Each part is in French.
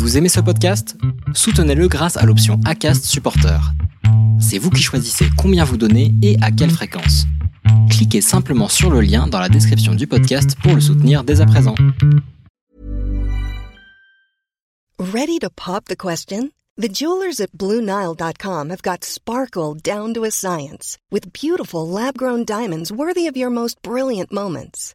Vous aimez ce podcast? Soutenez-le grâce à l'option ACAST Supporter. C'est vous qui choisissez combien vous donnez et à quelle fréquence. Cliquez simplement sur le lien dans la description du podcast pour le soutenir dès à présent. Ready to pop the question? The jewelers at BlueNile.com have got sparkle down to a science with beautiful lab-grown diamonds worthy of your most brilliant moments.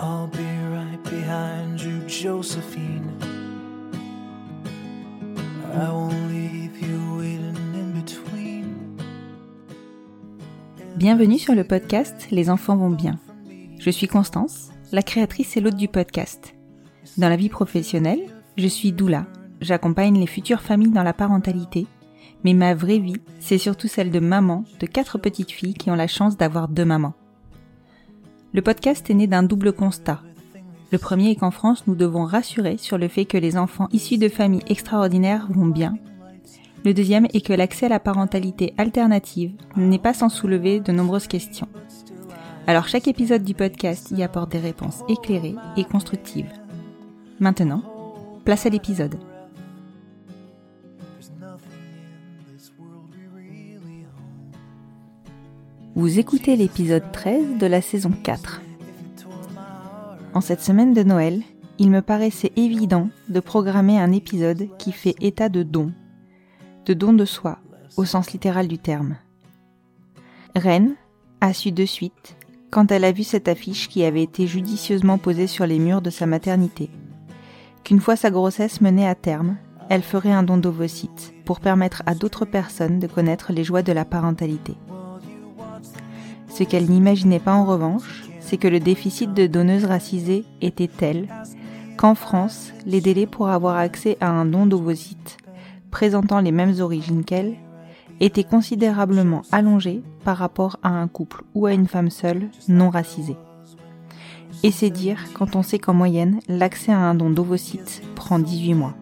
I'll be right behind you, Josephine. I won't leave you waiting in between. Bienvenue sur le podcast Les enfants vont bien. Je suis Constance, la créatrice et l'hôte du podcast. Dans la vie professionnelle, je suis doula. J'accompagne les futures familles dans la parentalité. Mais ma vraie vie, c'est surtout celle de maman de quatre petites filles qui ont la chance d'avoir deux mamans. Le podcast est né d'un double constat. Le premier est qu'en France, nous devons rassurer sur le fait que les enfants issus de familles extraordinaires vont bien. Le deuxième est que l'accès à la parentalité alternative n'est pas sans soulever de nombreuses questions. Alors chaque épisode du podcast y apporte des réponses éclairées et constructives. Maintenant, place à l'épisode. Vous écoutez l'épisode 13 de la saison 4. En cette semaine de Noël, il me paraissait évident de programmer un épisode qui fait état de don, de don de soi, au sens littéral du terme. Reine a su de suite, quand elle a vu cette affiche qui avait été judicieusement posée sur les murs de sa maternité, qu'une fois sa grossesse menée à terme, elle ferait un don d'ovocytes pour permettre à d'autres personnes de connaître les joies de la parentalité. Ce qu'elle n'imaginait pas en revanche, c'est que le déficit de donneuses racisées était tel qu'en France, les délais pour avoir accès à un don d'ovocytes présentant les mêmes origines qu'elle étaient considérablement allongés par rapport à un couple ou à une femme seule non racisée. Et c'est dire quand on sait qu'en moyenne, l'accès à un don d'ovocytes prend 18 mois.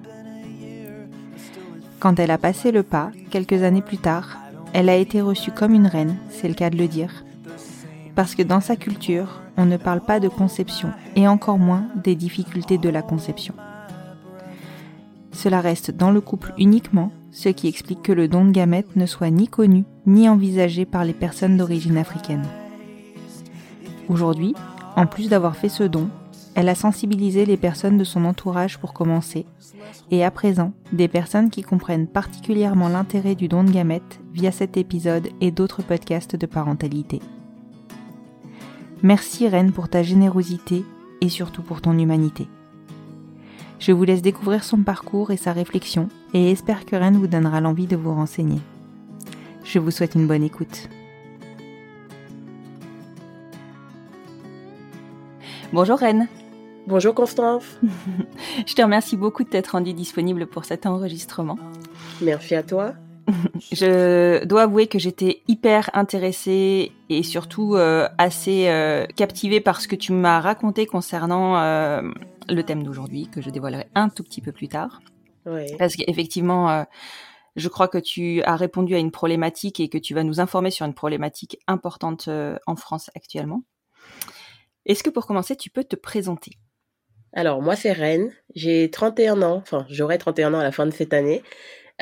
Quand elle a passé le pas, quelques années plus tard, elle a été reçue comme une reine, c'est le cas de le dire, parce que dans sa culture, on ne parle pas de conception, et encore moins des difficultés de la conception. Cela reste dans le couple uniquement, ce qui explique que le don de gamètes ne soit ni connu ni envisagé par les personnes d'origine africaine. Aujourd'hui, en plus d'avoir fait ce don, elle a sensibilisé les personnes de son entourage pour commencer, et à présent, des personnes qui comprennent particulièrement l'intérêt du don de gamètes via cet épisode et d'autres podcasts de parentalité. Merci Reine pour ta générosité et surtout pour ton humanité. Je vous laisse découvrir son parcours et sa réflexion et espère que Reine vous donnera l'envie de vous renseigner. Je vous souhaite une bonne écoute. Bonjour Reine. Bonjour Constance. Je te remercie beaucoup de t'être rendue disponible pour cet enregistrement. Merci à toi. Je dois avouer que j'étais hyper intéressée et surtout euh, assez euh, captivée par ce que tu m'as raconté concernant euh, le thème d'aujourd'hui, que je dévoilerai un tout petit peu plus tard. Oui. Parce qu'effectivement, je crois que tu as répondu à une problématique et que tu vas nous informer sur une problématique importante en France actuellement. Est-ce que pour commencer, tu peux te présenter? Alors, moi, c'est Reine. J'ai 31 ans. Enfin, j'aurai 31 ans à la fin de cette année.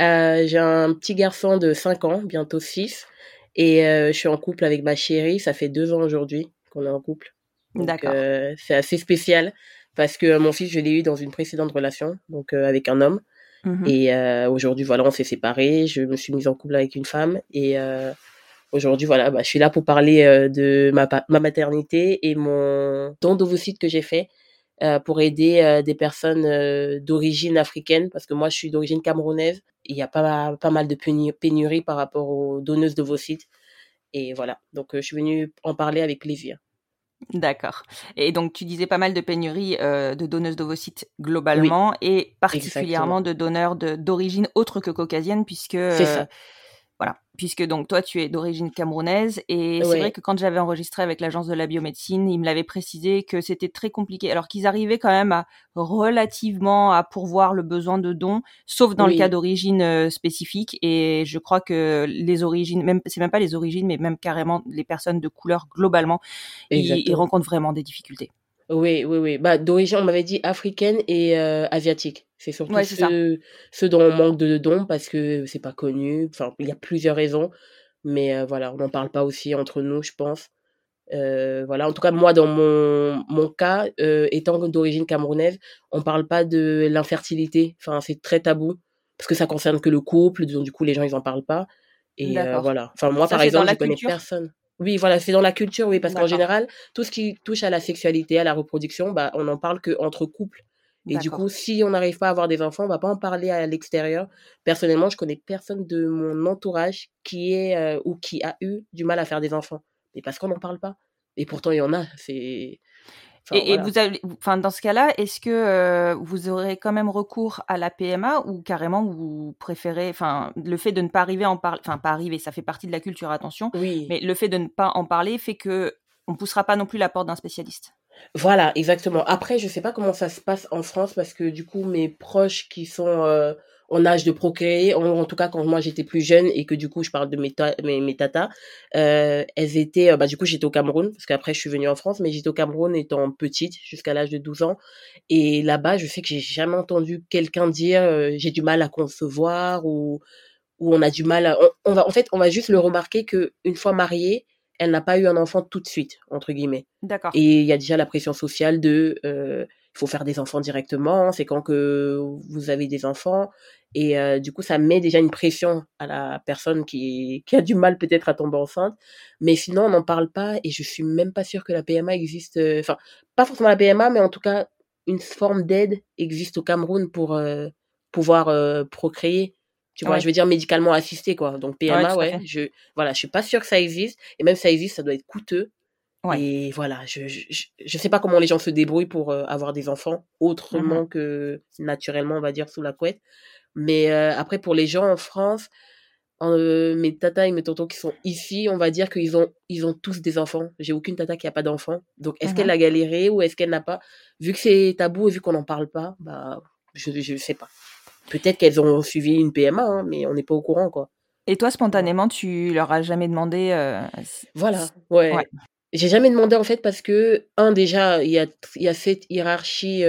Euh, j'ai un petit garçon de 5 ans, bientôt 6. Et euh, je suis en couple avec ma chérie. Ça fait deux ans aujourd'hui qu'on est en couple. D'accord. euh, c'est assez spécial parce que mon fils, je l'ai eu dans une précédente relation, donc avec un homme. Mhm. Et aujourd'hui, voilà, on s'est séparés. Je me suis mise en couple avec une femme. Et aujourd'hui, voilà, bah, je suis là pour parler de ma, ma maternité et mon don d'ovocytes que j'ai fait euh, pour aider euh, des personnes euh, d'origine africaine. Parce que moi, je suis d'origine camerounaise. Il y a pas, pas mal de pénu- pénuries par rapport aux donneuses d'ovocytes. Et voilà, donc je suis venue en parler avec plaisir. D'accord. Et donc, tu disais pas mal de pénuries euh, de donneuses d'ovocytes globalement et particulièrement de donneurs d'origine autre que caucasienne, puisque C'est ça. Voilà, puisque donc toi tu es d'origine camerounaise et c'est vrai que quand j'avais enregistré avec l'agence de la biomédecine, ils me l'avaient précisé que c'était très compliqué, alors qu'ils arrivaient quand même à relativement à pourvoir le besoin de dons, sauf dans le cas d'origine euh, spécifique. Et je crois que les origines, même c'est même pas les origines, mais même carrément les personnes de couleur globalement, ils rencontrent vraiment des difficultés. Oui, oui, oui. Bah, d'origine, on m'avait dit africaine et euh, asiatique. C'est surtout ceux, dont on manque de dons parce que c'est pas connu. Enfin, il y a plusieurs raisons. Mais euh, voilà, on n'en parle pas aussi entre nous, je pense. Euh, voilà, en tout cas, moi, dans mon, mon cas, étant d'origine camerounaise, on parle pas de l'infertilité. Enfin, c'est très tabou parce que ça concerne que le couple. Donc, du coup, les gens, ils en parlent pas. Et voilà. Enfin, moi, par exemple, je connais personne. Oui, voilà, c'est dans la culture, oui, parce qu'en général, tout ce qui touche à la sexualité, à la reproduction, bah, on n'en parle qu'entre couples. Et du coup, si on n'arrive pas à avoir des enfants, on va pas en parler à l'extérieur. Personnellement, je connais personne de mon entourage qui est euh, ou qui a eu du mal à faire des enfants. Mais parce qu'on n'en parle pas. Et pourtant, il y en a. C'est et, vous avez, enfin, dans ce cas-là, est-ce que euh, vous aurez quand même recours à la PMA ou carrément vous préférez, enfin, le fait de ne pas arriver à en parler, enfin, pas arriver, ça fait partie de la culture, attention. Oui. Mais le fait de ne pas en parler fait que on poussera pas non plus la porte d'un spécialiste. Voilà, exactement. Après, je sais pas comment ça se passe en France parce que du coup, mes proches qui sont euh, en âge de procréer, en, tout cas quand moi j'étais plus jeune et que du coup je parle de mes, mes, mes tatas, euh, elles étaient, euh, bah du coup j'étais au Cameroun, parce qu'après je suis venue en France, mais j'étais au Cameroun étant petite, jusqu'à l'âge de 12 ans, et là-bas je sais que j'ai jamais entendu quelqu'un dire euh, j'ai du mal à concevoir ou, ou on a du mal à... On, va, en fait, on va juste le remarquer que une fois mariée, elle n'a pas eu un enfant tout de suite, entre guillemets. D'accord. Et il y a déjà la pression sociale de... Euh, il faut faire des enfants directement, c'est quand que vous avez des enfants. Et euh, du coup, ça met déjà une pression à la personne qui, qui a du mal peut-être à tomber enceinte. Mais sinon, on n'en parle pas et je suis même pas sûre que la PMA existe. Euh, enfin, pas forcément la PMA, mais en tout cas, une forme d'aide existe au Cameroun pour euh, pouvoir procréer. Tu vois, je veux dire médicalement assisté, quoi. Donc PMA, ouais, je, voilà, je suis pas sûre que ça existe. Et même ça existe, ça doit être coûteux. Et voilà, je, je, je, sais pas comment les gens se débrouillent pour avoir des enfants autrement mmh que naturellement, on va dire, sous la couette. Mais euh, après, pour les gens en France, euh, mes tatas et mes tontons qui sont ici, on va dire qu'ils ont, ils ont tous des enfants. J'ai aucune tata qui a pas d'enfants. Donc, est-ce qu'elle mmh a galéré ou est-ce qu'elle n'a pas? Vu que c'est tabou et vu qu'on n'en parle pas, bah, je ne sais pas. Peut-être qu'elles ont suivi une PMA, hein, mais on n'est pas au courant, quoi. Et toi, spontanément, tu leur as jamais demandé euh, Voilà, ouais. J'ai jamais demandé, en fait, parce que, un, déjà, il y a, y a cette hiérarchie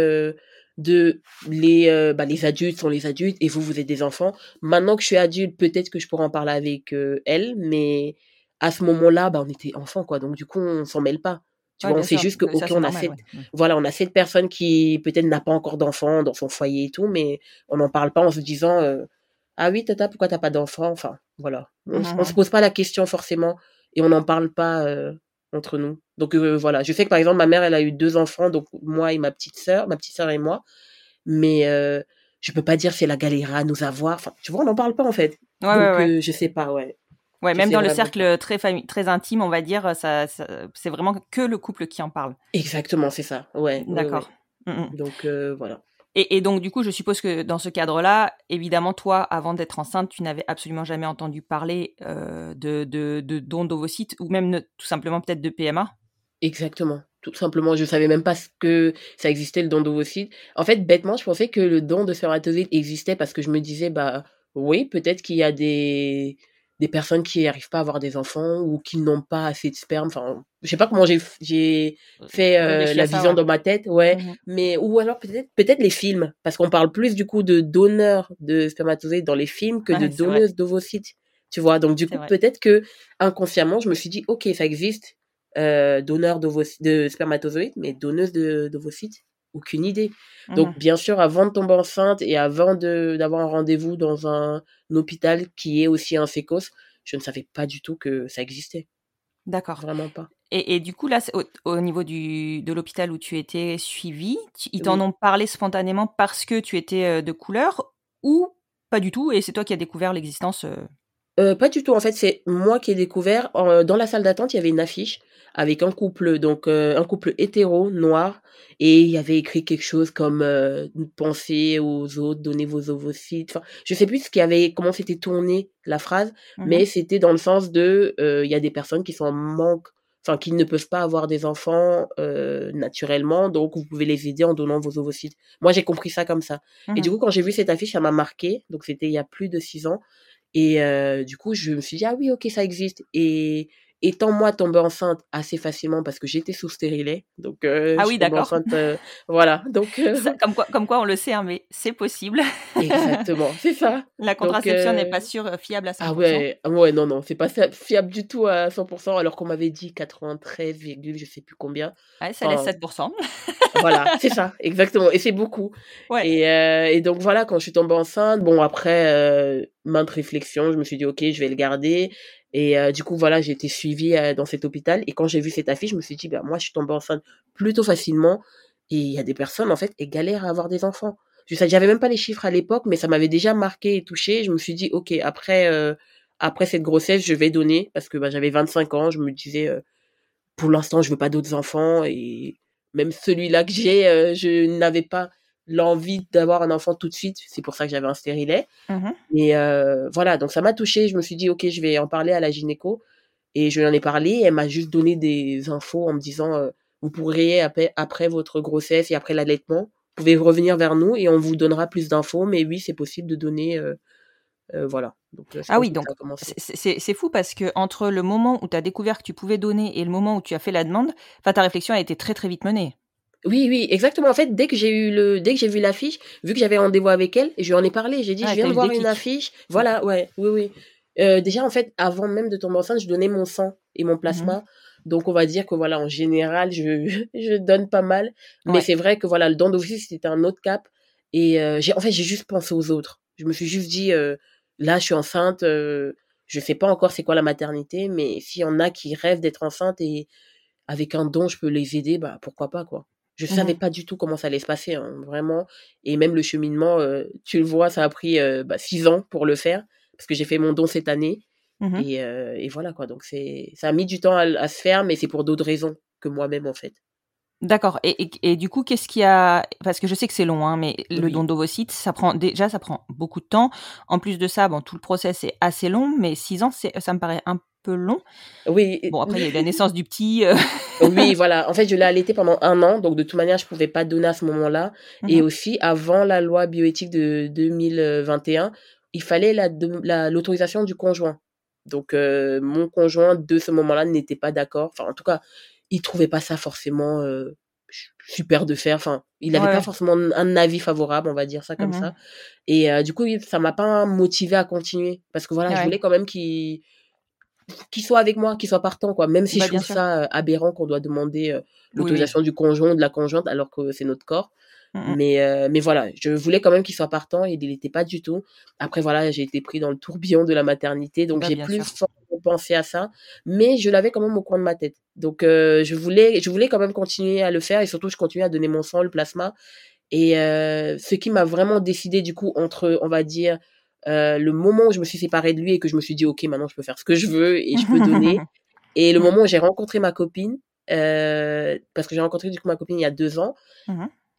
de les, euh, bah, les adultes sont les adultes et vous, vous êtes des enfants. Maintenant que je suis adulte, peut-être que je pourrais en parler avec euh, elle, mais à ce moment-là, bah, on était enfants, quoi. Donc, du coup, on s'en mêle pas. Tu vois, on sait juste que, ok, on a cette, voilà, on a cette personne qui peut-être n'a pas encore d'enfant dans son foyer et tout, mais on n'en parle pas en se disant, euh, ah oui, tata, pourquoi t'as pas d'enfant? Enfin, voilà. On, mmh on, se pose pas la question forcément et on n'en parle pas entre nous. Donc euh, voilà, je sais que par exemple ma mère elle a eu deux enfants, donc moi et ma petite sœur, ma petite sœur et moi, mais euh, je peux pas dire si elle a galéré à nous avoir. Enfin, tu vois, on n'en parle pas en fait. donc euh, je sais pas, ouais. Ouais, même dans le cercle très très intime, on va dire, ça, c'est vraiment que le couple qui en parle. Exactement, c'est ça. Ouais. D'accord. Mmh, mmh. Donc euh, voilà. Et, donc, du coup, je suppose que dans ce cadre-là, évidemment, toi, avant d'être enceinte, tu n'avais absolument jamais entendu parler euh, de, dons d'ovocytes ou même tout simplement peut-être de PMA Exactement. Tout simplement, je savais même pas que ça existait le don d'ovocytes. En fait, bêtement, je pensais que le don de spermatozoïdes existait parce que je me disais, bah oui, peut-être qu'il y a des des personnes qui n'arrivent pas à avoir des enfants ou qui n'ont pas assez de sperme. Enfin, je sais pas comment j'ai j'ai fait euh, la vision dans ma tête, ouais. Mmh Mais ou alors peut-être peut-être les films, parce qu'on parle plus du coup de donneurs de spermatozoïdes dans les films que de donneuses d'ovocytes. Tu vois, donc du coup peut-être que inconsciemment je me suis dit ok ça existe, euh, donneur de spermatozoïdes, mais donneuse d'ovocytes aucune idée. Donc, mmh bien sûr, avant de tomber enceinte et avant d'avoir un rendez-vous dans un, hôpital qui est aussi un fécos, je ne savais pas du tout que ça existait. D'accord. Vraiment pas. Et, du coup, là, au, niveau du, de l'hôpital où tu étais suivi, ils t'en ont parlé spontanément parce que tu étais euh, de couleur ou pas du tout et c'est toi qui as découvert l'existence euh? Pas du tout. En fait, c'est moi qui ai découvert. en- dans la salle d'attente, il y avait une affiche avec un couple, donc euh, un couple hétéro noir, et il y avait écrit quelque chose comme euh, pensez aux autres, donnez vos ovocytes. Enfin, je sais plus ce qu'il y avait, comment c'était tourné la phrase, Mhm. mais c'était dans le sens de, euh, il y a des personnes qui sont en manque, enfin qui ne peuvent pas avoir des enfants euh, naturellement, donc vous pouvez les aider en donnant vos ovocytes. Moi, j'ai compris ça comme ça. Et Mhm. du coup, quand j'ai vu cette affiche, ça m'a marqué. Donc, c'était il y a plus de six ans. Et euh, du coup, je me suis dit, ah oui, ok, ça existe. Et étant moi tombée enceinte assez facilement parce que j'étais sous stérilet. Donc, euh, Ah oui, d'accord. enceinte. euh, voilà. Donc, euh, Ça, comme, quoi, comme quoi, on le sait, hein, mais c'est possible. exactement. C'est ça. La contraception n'est pas sûre, euh, fiable à 100%. Ah ouais, ah ouais, non, non, c'est pas fiable du tout à 100%, alors qu'on m'avait dit 93, virgule je sais plus combien. Ouais, ça laisse Enfin, 7%. Voilà, c'est ça, exactement. Et c'est beaucoup. Ouais. Et, et donc voilà, quand je suis tombée enceinte, bon après maintes réflexions, je me suis dit ok, je vais le garder. Et euh, du coup voilà, j'ai été suivie euh, dans cet hôpital. Et quand j'ai vu cette affiche, je me suis dit bah moi je suis tombée enceinte plutôt facilement. Et il y a des personnes en fait, elles galèrent à avoir des enfants. Je sais, j'avais même pas les chiffres à l'époque, mais ça m'avait déjà marqué et touché. Je me suis dit ok, après euh, après cette grossesse, je vais donner parce que bah, j'avais 25 ans. Je me disais pour l'instant, je veux pas d'autres enfants et même celui-là que j'ai, je n'avais pas l'envie d'avoir un enfant tout de suite. C'est pour ça que j'avais un stérilet. Mhm. Et euh, voilà, donc ça m'a touchée. Je me suis dit, ok, je vais en parler à la gynéco. Et je lui en ai parlé. Elle m'a juste donné des infos en me disant, euh, vous pourriez, après, après votre grossesse et après l'allaitement, vous pouvez revenir vers nous et on vous donnera plus d'infos. Mais oui, c'est possible de donner. euh, euh, voilà. Donc, Ah oui, donc c'est- fou parce que entre le moment où tu as découvert que tu pouvais donner et le moment où tu as fait la demande, ta réflexion a été très très vite menée. Oui, oui, exactement. En fait, dès que j'ai eu le, dès que j'ai vu l'affiche, vu que j'avais rendez-vous avec elle, je lui en ai parlé. J'ai dit, Ah, je viens de voir une affiche. Voilà, ouais, oui, oui. Euh, déjà, en fait, avant même de tomber enceinte, je donnais mon sang et mon plasma. Donc, on va dire que voilà, en général, je, je donne pas mal. Mais c'est vrai que voilà, le don d'office, c'était un autre cap. Et euh, j'ai, en fait, j'ai juste pensé aux autres. Je me suis juste dit, euh, là, je suis enceinte. Euh, je sais pas encore c'est quoi la maternité, mais s'il y en a qui rêvent d'être enceinte et avec un don, je peux les aider, bah pourquoi pas quoi. Je savais Mhm. pas du tout comment ça allait se passer, hein, vraiment. Et même le cheminement, euh, tu le vois, ça a pris euh, bah, six ans pour le faire, parce que j'ai fait mon don cette année. Mhm. Et, euh, et voilà quoi. Donc c'est, ça a mis du temps à, à se faire, mais c'est pour d'autres raisons que moi-même en fait. D'accord. Et, et, et du coup, qu'est-ce qu'il y a Parce que je sais que c'est long, hein, mais le don d'ovocytes, ça prend déjà, ça prend beaucoup de temps. En plus de ça, bon, tout le process est assez long, mais six ans, ça me paraît un peu long. Oui. Bon, après, il y a eu la naissance du petit. euh, oui, voilà. En fait, je l'ai allaité pendant un an, donc de toute manière, je pouvais pas donner à ce moment-là. Et Mhm. aussi, avant la loi bioéthique de 2021, il fallait la, de- la- l'autorisation du conjoint. Donc, euh, mon conjoint de ce moment-là n'était pas d'accord. Enfin, en tout cas, il trouvait pas ça forcément euh, super de faire. Enfin, il n'avait Ouais, pas forcément un avis favorable, on va dire ça comme Mhm. ça. Et euh, du coup, ça m'a pas motivé à continuer parce que voilà, je voulais quand même qu'il qu'il soit avec moi, qu'il soit partant quoi. Même si Bah, je bien trouve sûr. ça euh, aberrant qu'on doit demander Oui, l'autorisation du conjoint, de la conjointe, alors que c'est notre corps. Mhm. Mais, mais voilà, je voulais quand même qu'il soit partant et il n'était pas du tout. Après, voilà, j'ai été pris dans le tourbillon de la maternité, donc Bah, j'ai plus sûr. Pensé à ça. Mais je l'avais quand même au coin de ma tête. Donc, euh, je, voulais, je voulais quand même continuer à le faire et surtout, je continuais à donner mon sang, le plasma. Et euh, ce qui m'a vraiment décidé, du coup, entre, on va dire, euh, le moment où je me suis séparée de lui et que je me suis dit, OK, maintenant je peux faire ce que je veux et je peux donner. Et le moment où j'ai rencontré ma copine, parce que j'ai rencontré du coup ma copine il y a deux ans,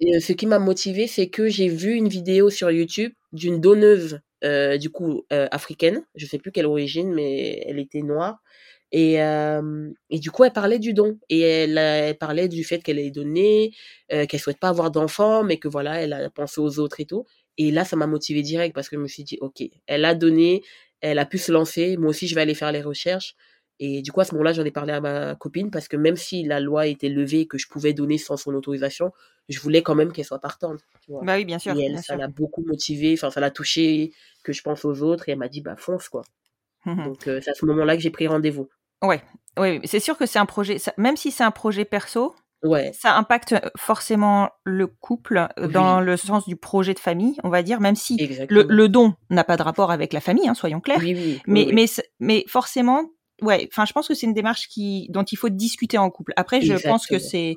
et euh, ce qui m'a motivée, c'est que j'ai vu une vidéo sur YouTube d'une donneuse, euh, du coup, euh, africaine. Je sais plus quelle origine, mais elle était noire. Et, euh, et du coup, elle parlait du don. Et elle, parlait du fait qu'elle est donnée, qu'elle souhaite pas avoir d'enfants, mais que voilà, elle a pensé aux autres et tout. Et là, ça m'a motivée direct parce que je me suis dit, OK, elle a donné, elle a pu se lancer. Moi aussi, je vais aller faire les recherches. Et du coup, à ce moment-là, j'en ai parlé à ma copine parce que même si la loi était levée que je pouvais donner sans son autorisation, je voulais quand même qu'elle soit partante. Tu vois. Bah oui, bien sûr. et elle, bien ça l'a beaucoup motivée, enfin, ça l'a touché que je pense aux autres et elle m'a dit, bah, fonce, quoi. Mhm. Donc, euh, c'est à ce moment-là que j'ai pris rendez-vous. Ouais, oui, c'est sûr que c'est un projet, ça- même si c'est un projet perso, Ouais, ça impacte euh, forcément le couple euh, Oui. dans le sens du projet de famille, on va dire, même si le, le don n'a pas de rapport avec la famille, hein, soyons clairs. Oui, oui. mais, mais, mais forcément, ouais, enfin, je pense que c'est une démarche qui, dont il faut discuter en couple. Après, je pense que c'est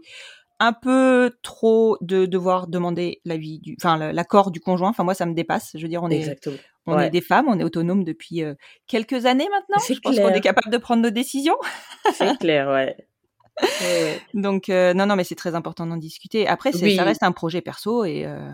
un peu trop de devoir demander l'avis du, enfin l'accord du conjoint. Enfin moi ça me dépasse. Je veux dire on est Exactement. on Ouais. est des femmes, on est autonomes depuis euh, quelques années maintenant. Je pense qu'on est capable de prendre nos décisions. C'est clair, ouais. Donc euh, non non mais c'est très important d'en discuter. Après Oui. ça reste un projet perso et euh,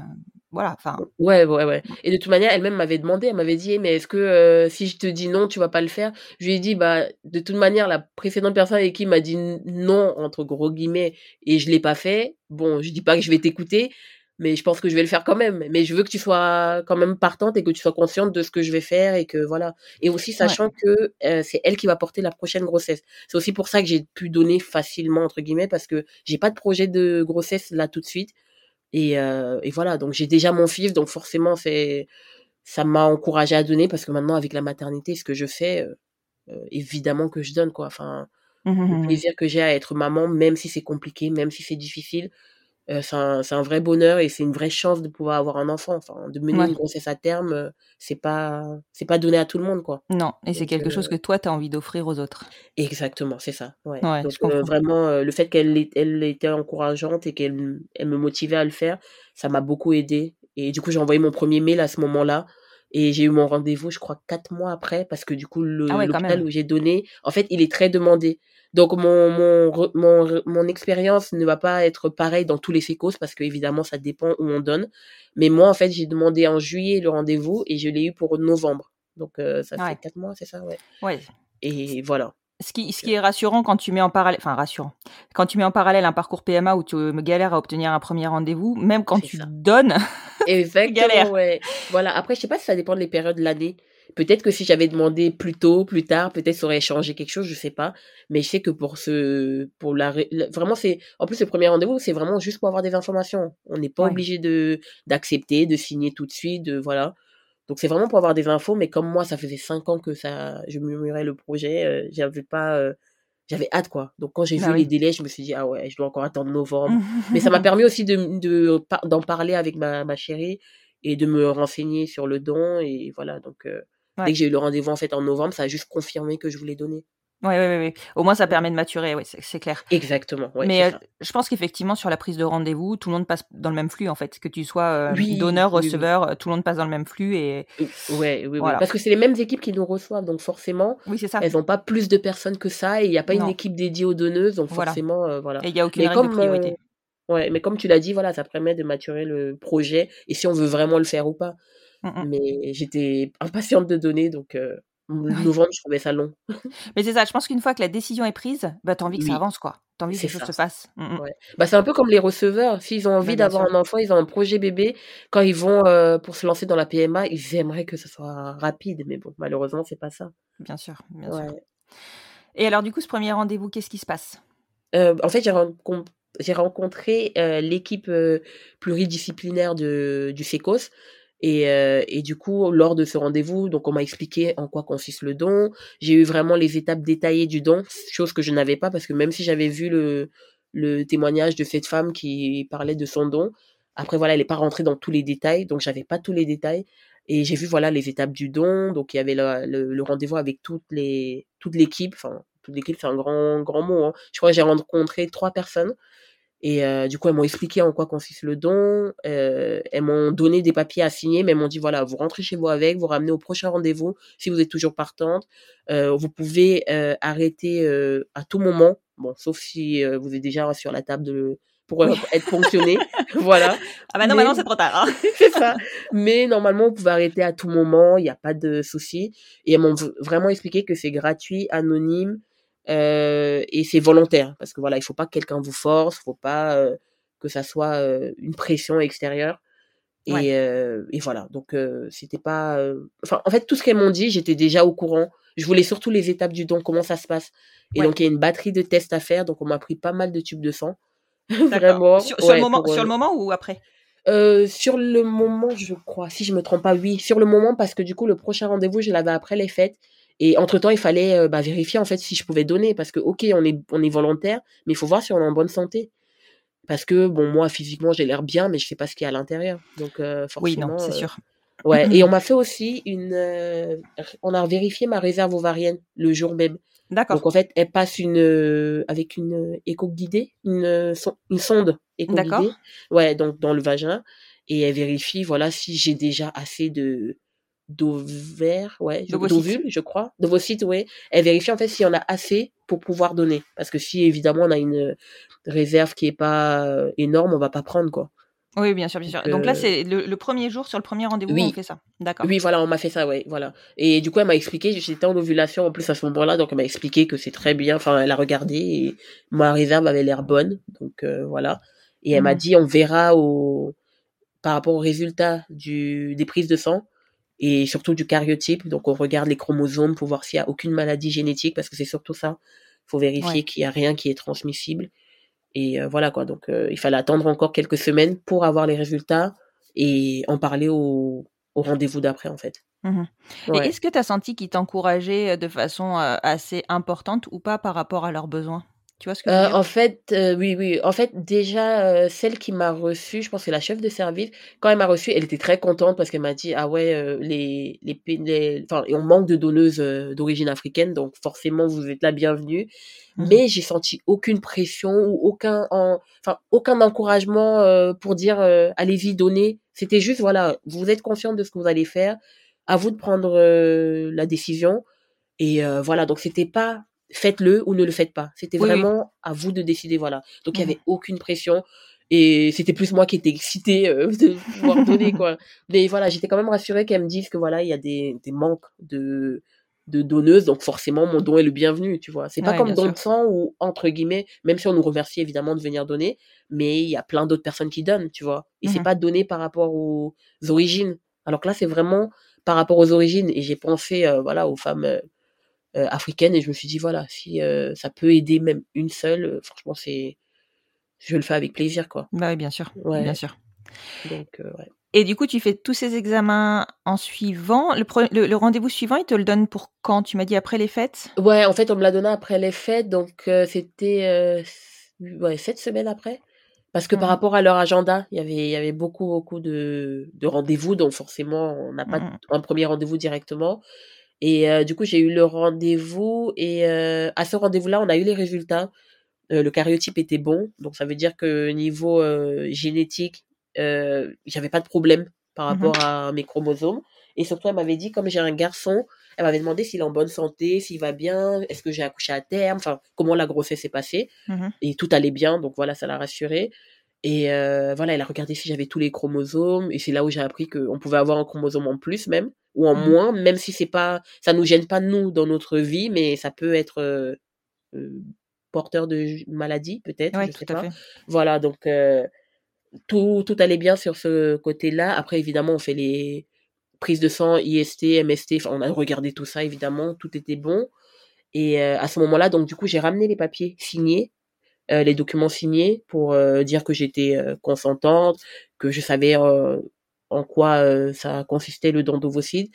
voilà. Enfin Ouais, ouais, ouais. Et de toute manière, elle-même m'avait demandé, elle m'avait dit, Eh, mais est-ce que euh, si je te dis non, tu vas pas le faire? Je lui ai dit, bah, de toute manière, la précédente personne avec qui m'a dit non, entre gros guillemets, et je l'ai pas fait, bon, je dis pas que je vais t'écouter, mais je pense que je vais le faire quand même. Mais je veux que tu sois quand même partante et que tu sois consciente de ce que je vais faire et que voilà. Et aussi sachant que euh, c'est elle qui va porter la prochaine grossesse. C'est aussi pour ça que j'ai pu donner facilement, entre guillemets, parce que j'ai pas de projet de grossesse là tout de suite. Et, euh, et voilà, donc j'ai déjà mon fils, donc forcément, c'est ça m'a encouragé à donner parce que maintenant, avec la maternité, ce que je fais, euh, euh, évidemment que je donne, quoi. Enfin, le plaisir que j'ai à être maman, même si c'est compliqué, même si c'est difficile, euh, c'est un, un vrai bonheur et c'est une vraie chance de pouvoir avoir un enfant. Enfin, de mener Ouais. une grossesse à terme, euh, c'est pas, c'est pas donné à tout le monde, quoi. non et c'est quelque euh, chose que toi tu as envie d'offrir aux autres. Exactement, c'est ça. Ouais. Ouais, Donc je euh, vraiment, euh, le fait qu'elle elle était encourageante et qu'elle elle me motivait à le faire, ça m'a beaucoup aidé. Et du coup, j'ai envoyé mon premier mail à ce moment-là. Et j'ai eu mon rendez-vous, je crois, quatre mois après, parce que du coup, le- Ah ouais, l'hôpital où j'ai donné, en fait, il est très demandé. Donc, mon, mon, mon, mon expérience ne va pas être pareille dans tous les fécos, parce que évidemment, ça dépend où on donne. Mais moi, en fait, j'ai demandé en juillet le rendez-vous et je l'ai eu pour novembre. Donc, euh, ça Ouais. fait quatre mois, c'est ça, ouais. Ouais. Et voilà. Ce qui, ce qui est rassurant quand tu mets en parallèle, enfin rassurant, quand tu mets en parallèle un parcours PMA où tu me galères à obtenir un premier rendez-vous, même quand tu ça. donnes, Exactement, galère. ouais. Voilà. Après, je sais pas si ça dépend des périodes de l'année. Peut-être que si j'avais demandé plus tôt, plus tard, peut-être ça aurait changé quelque chose, je sais pas. Mais je sais que pour ce, pour la, vraiment c'est, en plus le premier rendez-vous, c'est vraiment juste pour avoir des informations. On n'est pas Ouais. obligé de, d'accepter, de signer tout de suite, de, voilà. Donc c'est vraiment pour avoir des infos, mais comme moi, ça faisait cinq ans que ça, je murmurais le projet, euh, j'avais pas, euh, j'avais hâte, quoi. Donc quand j'ai Bah vu oui. les délais, je me suis dit, ah ouais, je dois encore attendre novembre. Mais ça m'a permis aussi de, d'en parler avec ma, ma chérie et de me renseigner sur le don. Et voilà, donc euh, Ouais. dès que j'ai eu le rendez-vous en fait en novembre, ça a juste confirmé que je voulais donner. Ouais, ouais, ouais. Au moins, ça permet de maturer, ouais, c'est clair. Exactement, ouais, Mais euh, je pense qu'effectivement, sur la prise de rendez-vous, tout le monde passe dans le même flux, en fait. Que tu sois euh, Oui, donneur, oui, oui. receveur, euh, tout le monde passe dans le même flux. Et Ouais, oui, oui. Voilà. Parce que c'est les mêmes équipes qui nous reçoivent, donc forcément, oui, ça. elles n'ont pas plus de personnes que ça et il n'y a pas une équipe dédiée aux donneuses, donc Voilà. forcément, euh, voilà. Et il n'y a aucune Mais règle de priorité. ouais, mais comme tu l'as dit, voilà, ça permet de maturer le projet et si on veut vraiment le faire ou pas. Mm, mm. Mais j'étais impatiente de donner, donc euh. Novembre, je trouvais ça long. Mais c'est ça, je pense qu'une fois que la décision est prise, bah, t'as envie que Oui. ça avance, quoi. T'as envie que les choses se fassent. Mm, mm. Ouais. Bah, c'est un peu comme les receveurs. S'ils ont envie Bah, bien d'avoir un enfant, ils ont un projet bébé. Quand ils vont euh, pour se lancer dans la PMA, ils aimeraient que ce soit rapide. Mais bon, malheureusement, c'est pas ça. Bien sûr, bien Ouais. sûr. Et alors, du coup, ce premier rendez-vous, qu'est-ce qui se passe? Euh, en fait, j'ai rencon- j'ai rencontré euh, l'équipe euh, pluridisciplinaire de, du FECOS. Et, euh, et du coup, lors de ce rendez-vous, donc on m'a expliqué en quoi consiste le don. J'ai eu vraiment les étapes détaillées du don, chose que je n'avais pas parce que même si j'avais vu le, le témoignage de cette femme qui parlait de son don, après voilà, elle n'est pas rentrée dans tous les détails, donc j'avais pas tous les détails. Et j'ai vu voilà les étapes du don, donc il y avait le, le, rendez-vous avec toutes les toute l'équipe, enfin toute l'équipe c'est un grand grand mot. Hein. Je crois que j'ai rencontré trois personnes et euh, du coup, elles m'ont expliqué en quoi consiste le don. Euh, elles m'ont donné des papiers à signer, mais elles m'ont dit voilà, vous rentrez chez vous avec, vous ramenez au prochain rendez-vous si vous êtes toujours partante. Euh, vous pouvez euh, arrêter euh, à tout moment, bon, sauf si euh, vous êtes déjà sur la table de pour Oui. être fonctionné, voilà. Ah bah non, c'est trop tard. hein. c'est ça. Mais normalement, vous pouvez arrêter à tout moment, il n'y a pas de souci. Et elles m'ont vraiment expliqué que c'est gratuit, anonyme euh, et c'est volontaire. Parce que voilà, il faut pas que quelqu'un vous force, faut pas euh, que ça soit euh, une pression extérieure. Et, Ouais. et voilà, donc c'était pas... Enfin, en fait, tout ce qu'elles m'ont dit, j'étais déjà au courant. Je voulais surtout les étapes du don, comment ça se passe. Et Ouais. donc, il y a une batterie de tests à faire, donc on m'a pris pas mal de tubes de sang. Vraiment. Sur, sur ouais, le moment, pour, sur le moment ou après? euh, sur le moment, je crois, si je me trompe pas, oui, sur le moment, parce que du coup, le prochain rendez-vous, je l'avais après les fêtes. Et entre-temps, il fallait euh, bah, vérifier en fait si je pouvais donner, parce que ok, on est, on est volontaire, mais il faut voir si on est en bonne santé. Parce que, bon, moi, physiquement, j'ai l'air bien, mais je sais pas ce qu'il y a à l'intérieur. Donc, euh, Oui, forcément. non, c'est euh, sûr. Ouais, et on m'a fait aussi une. euh, on a vérifié ma réserve ovarienne le jour même. D'accord. Donc en fait, elle passe une avec une écho guidée, une son- une sonde D'accord. guidée. Ouais, donc dans le vagin et elle vérifie voilà si j'ai déjà assez de d'ovaires, ouais, d'ovules, je crois, d'ovocytes, ouais. Elle vérifie en fait s'il y en a assez pour pouvoir donner parce que si évidemment on a une réserve qui est pas euh, énorme, on va pas prendre quoi. Oui, bien sûr, bien sûr. Donc, là, euh, c'est le, le premier jour, sur le premier rendez-vous, Oui. on fait ça. D'accord. Oui, voilà, on m'a fait ça, ouais, voilà. Et du coup, elle m'a expliqué, j'étais en ovulation en plus à ce moment-là, donc elle m'a expliqué que c'est très bien. Enfin, elle a regardé et ma réserve avait l'air bonne, donc euh, voilà. Et elle m'a Mhm. dit, on verra au par rapport aux résultats du des prises de sang et surtout du cariotype. Donc on regarde les chromosomes pour voir s'il y a aucune maladie génétique, parce que c'est surtout ça. Il faut vérifier Ouais. qu'il y a rien qui est transmissible. Et euh, voilà quoi. Donc euh, il fallait attendre encore quelques semaines pour avoir les résultats et en parler au, au rendez-vous d'après en fait. Ouais. Et est-ce que tu as senti qu'ils t'encourageaient de façon euh, assez importante ou pas par rapport à leurs besoins? Tu vois ce que je veux Euh, dire? en fait, euh, oui, oui. En fait, déjà, euh, celle qui m'a reçue, je pense que la chef de service. Quand elle m'a reçue, elle était très contente parce qu'elle m'a dit, ah ouais, les, les, enfin, on manque de donneuses d'origine africaine, donc forcément, vous êtes la bienvenue. Mhm. Mais j'ai senti aucune pression ou aucun, en, enfin, aucun encouragement euh, pour dire, euh, allez-y, donnez. C'était juste, voilà, vous êtes consciente de ce que vous allez faire, à vous de prendre euh, la décision. Et voilà, donc c'était pas faites-le ou ne le faites pas. C'était Oui, oui. vraiment à vous de décider, voilà. Donc il y Mhm. avait aucune pression et c'était plus moi qui étais excitée euh, de pouvoir donner quoi. Mais voilà, j'étais quand même rassurée qu'elles me disent que voilà, il y a des, des manques de de donneuses, donc forcément mon don est le bienvenu, tu vois. C'est pas Ouais, comme don de sang où entre guillemets, même si on nous remercie évidemment de venir donner, mais il y a plein d'autres personnes qui donnent, tu vois. Et c'est Mhm. pas donné par rapport aux origines. Alors que là, c'est vraiment par rapport aux origines. Et j'ai pensé, euh, voilà, aux femmes euh, euh, africaines et je me suis dit voilà si euh, ça peut aider même une seule euh, franchement c'est je le fais avec plaisir quoi Bah oui, bien sûr. Ouais. Bien sûr. donc ouais Et du coup, tu fais tous ces examens en suivant? Le, le, le rendez-vous suivant, il te le donne pour quand? Tu m'as dit après les fêtes? Ouais en fait on me l'a donné après les fêtes donc c'était ouais sept semaines après parce que par Mhm. rapport à leur agenda il y avait il y avait beaucoup beaucoup de, de rendez-vous donc forcément on n'a pas Mhm. un premier rendez-vous directement et euh, du coup j'ai eu le rendez-vous et euh, à ce rendez-vous là on a eu les résultats Euh, le cariotype était bon, donc ça veut dire que niveau génétique, j'avais pas de problème par Mhm. rapport à mes chromosomes. Et surtout, elle m'avait dit, comme j'ai un garçon, elle m'avait demandé s'il est en bonne santé, s'il va bien, est-ce que j'ai accouché à terme, enfin, comment la grossesse s'est passée. Mhm. Et tout allait bien, donc voilà, ça l'a rassurée. Et euh, voilà, elle a regardé si j'avais tous les chromosomes, et c'est là où j'ai appris qu'on pouvait avoir un chromosome en plus même, ou en Mhm. moins, même si c'est pas, ça nous gêne pas nous dans notre vie, mais ça peut être euh, euh, porteur de maladie peut-être, je tout sais pas. fait. Voilà, donc tout, tout allait bien sur ce côté-là. Après, évidemment, on fait les prises de sang, IST, MST, on a regardé tout ça, évidemment, tout était bon. Et à ce moment-là, donc du coup, j'ai ramené les papiers signés, les documents signés pour euh, dire que j'étais euh, consentante, que je savais euh, en quoi euh, ça consistait le don d'ovocytes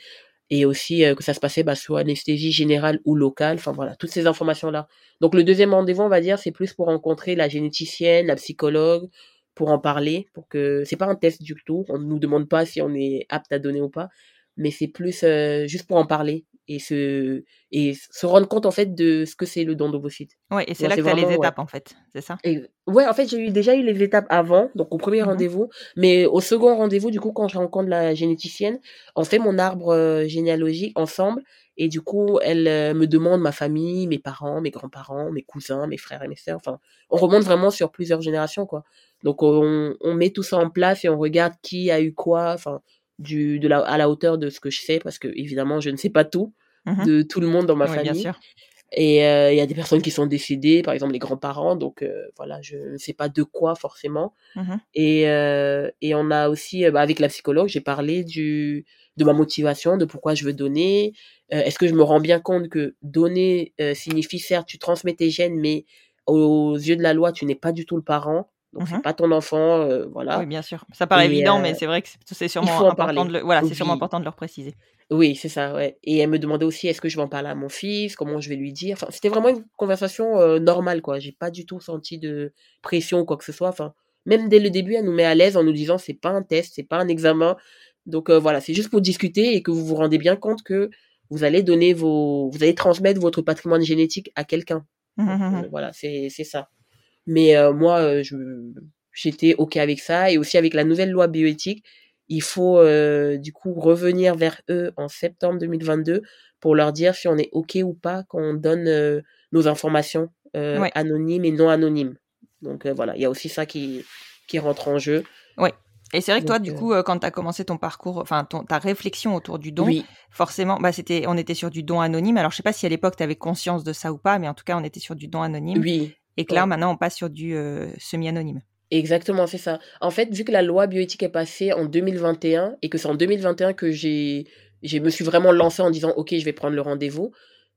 et aussi euh, que ça se passait bah, sous anesthésie générale ou locale, enfin voilà, toutes ces informations-là. Donc le deuxième rendez-vous, on va dire, c'est plus pour rencontrer la généticienne, la psychologue, pour en parler, pour que c'est pas un test du tout, on ne nous demande pas si on est apte à donner ou pas, mais c'est plus euh, juste pour en parler et se et se rendre compte en fait de ce que c'est le don d'ovocytes. Ouais, et c'est là que tu as les ouais. étapes, en fait. C'est ça? Et ouais, en fait, j'ai eu déjà eu les étapes avant, donc au premier Mhm. rendez-vous, mais au second rendez-vous, du coup, quand je rencontre la généticienne, on fait mon arbre euh, généalogique ensemble, et du coup, elle euh, me demande ma famille, mes parents, mes grands-parents, mes cousins, mes frères et mes sœurs. Enfin, on remonte vraiment sur plusieurs générations, quoi. Donc, on, on met tout ça en place et on regarde qui a eu quoi, enfin, du de la à la hauteur de ce que je sais, parce que évidemment, je ne sais pas tout Mhm. de tout le monde dans ma Oui, bien famille. sûr. Et euh, il y a des personnes qui sont décédées, par exemple les grands-parents, donc euh, voilà, je ne sais pas de quoi forcément. Mhm. Et, euh, et on a aussi, bah, avec la psychologue, j'ai parlé du, de ma motivation, de pourquoi je veux donner. Est-ce que je me rends bien compte que donner signifie, certes, tu transmets tes gènes, mais aux yeux de la loi, tu n'es pas du tout le parent? Donc, c'est pas ton enfant, euh, voilà. Oui, bien sûr. Ça paraît Et, évident, euh, mais c'est vrai que c'est- sûrement important parler. de le... Voilà, c'est sûrement important de le préciser. Oui, c'est ça, ouais. Et elle me demandait aussi, est-ce que je vais en parler à mon fils, comment je vais lui dire? Enfin, c'était vraiment une conversation euh, normale, quoi. J'ai pas du tout senti de pression ou quoi que ce soit. Enfin, même dès le début, elle nous met à l'aise en nous disant, c'est pas un test, c'est pas un examen. Donc euh, voilà, c'est juste pour discuter et que vous vous rendez bien compte que vous allez donner vos, vous allez transmettre votre patrimoine génétique à quelqu'un. Mhm. euh, voilà, c'est c'est ça. Mais euh, moi, euh, je j'étais ok avec ça et aussi avec la nouvelle loi bioéthique, il faut euh, du coup revenir vers eux en septembre 2022 pour leur dire si on est ok ou pas qu'on donne euh, nos informations euh, Ouais. anonymes et non anonymes. Donc euh, voilà, il y a aussi ça qui qui rentre en jeu. Et c'est vrai que toi, Donc, du coup, euh, quand tu as commencé ton parcours, enfin ta réflexion autour du don, Oui, forcément, bah, c'était, on était sur du don anonyme. Alors, je sais pas si à l'époque, tu avais conscience de ça ou pas, mais en tout cas, on était sur du don anonyme. oui. Et que là, ouais. maintenant, on passe sur du euh, semi-anonyme. Exactement, c'est ça. En fait, vu que la loi bioéthique est passée en 2021 et que c'est en 2021 que j'ai, je me suis vraiment lancée en disant, OK, je vais prendre le rendez-vous,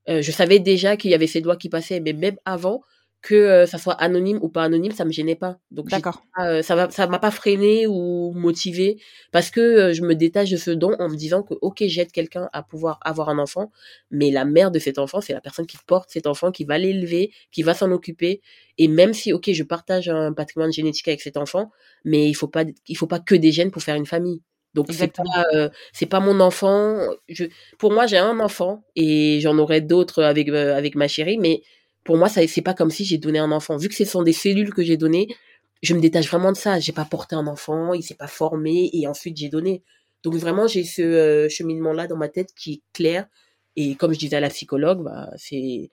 euh, je savais déjà qu'il y avait ces lois qui passaient, mais même avant que euh, ça soit anonyme ou pas anonyme, ça me gênait pas. Donc, j'étais D'accord. pas, euh, ça va, ça m'a pas freiné ou motivé parce que euh, je me détache de ce don en me disant que, OK, j'aide quelqu'un à pouvoir avoir un enfant, mais la mère de cet enfant, c'est la personne qui porte cet enfant, qui va l'élever, qui va s'en occuper. Et même si, ok, je partage un patrimoine génétique avec cet enfant, mais il faut pas, il faut pas que des gènes pour faire une famille. Donc c'est pas, euh, c'est pas mon enfant. Je, pour moi, j'ai un enfant et j'en aurai d'autres avec euh, avec ma chérie, mais pour moi, ça c'est pas comme si j'ai donné un enfant. Vu que ce sont des cellules que j'ai données, je me détache vraiment de ça. J'ai pas porté un enfant, il s'est pas formé et ensuite j'ai donné. Donc vraiment, j'ai ce euh, cheminement-là dans ma tête qui est clair. Et comme je disais à la psychologue, bah, c'est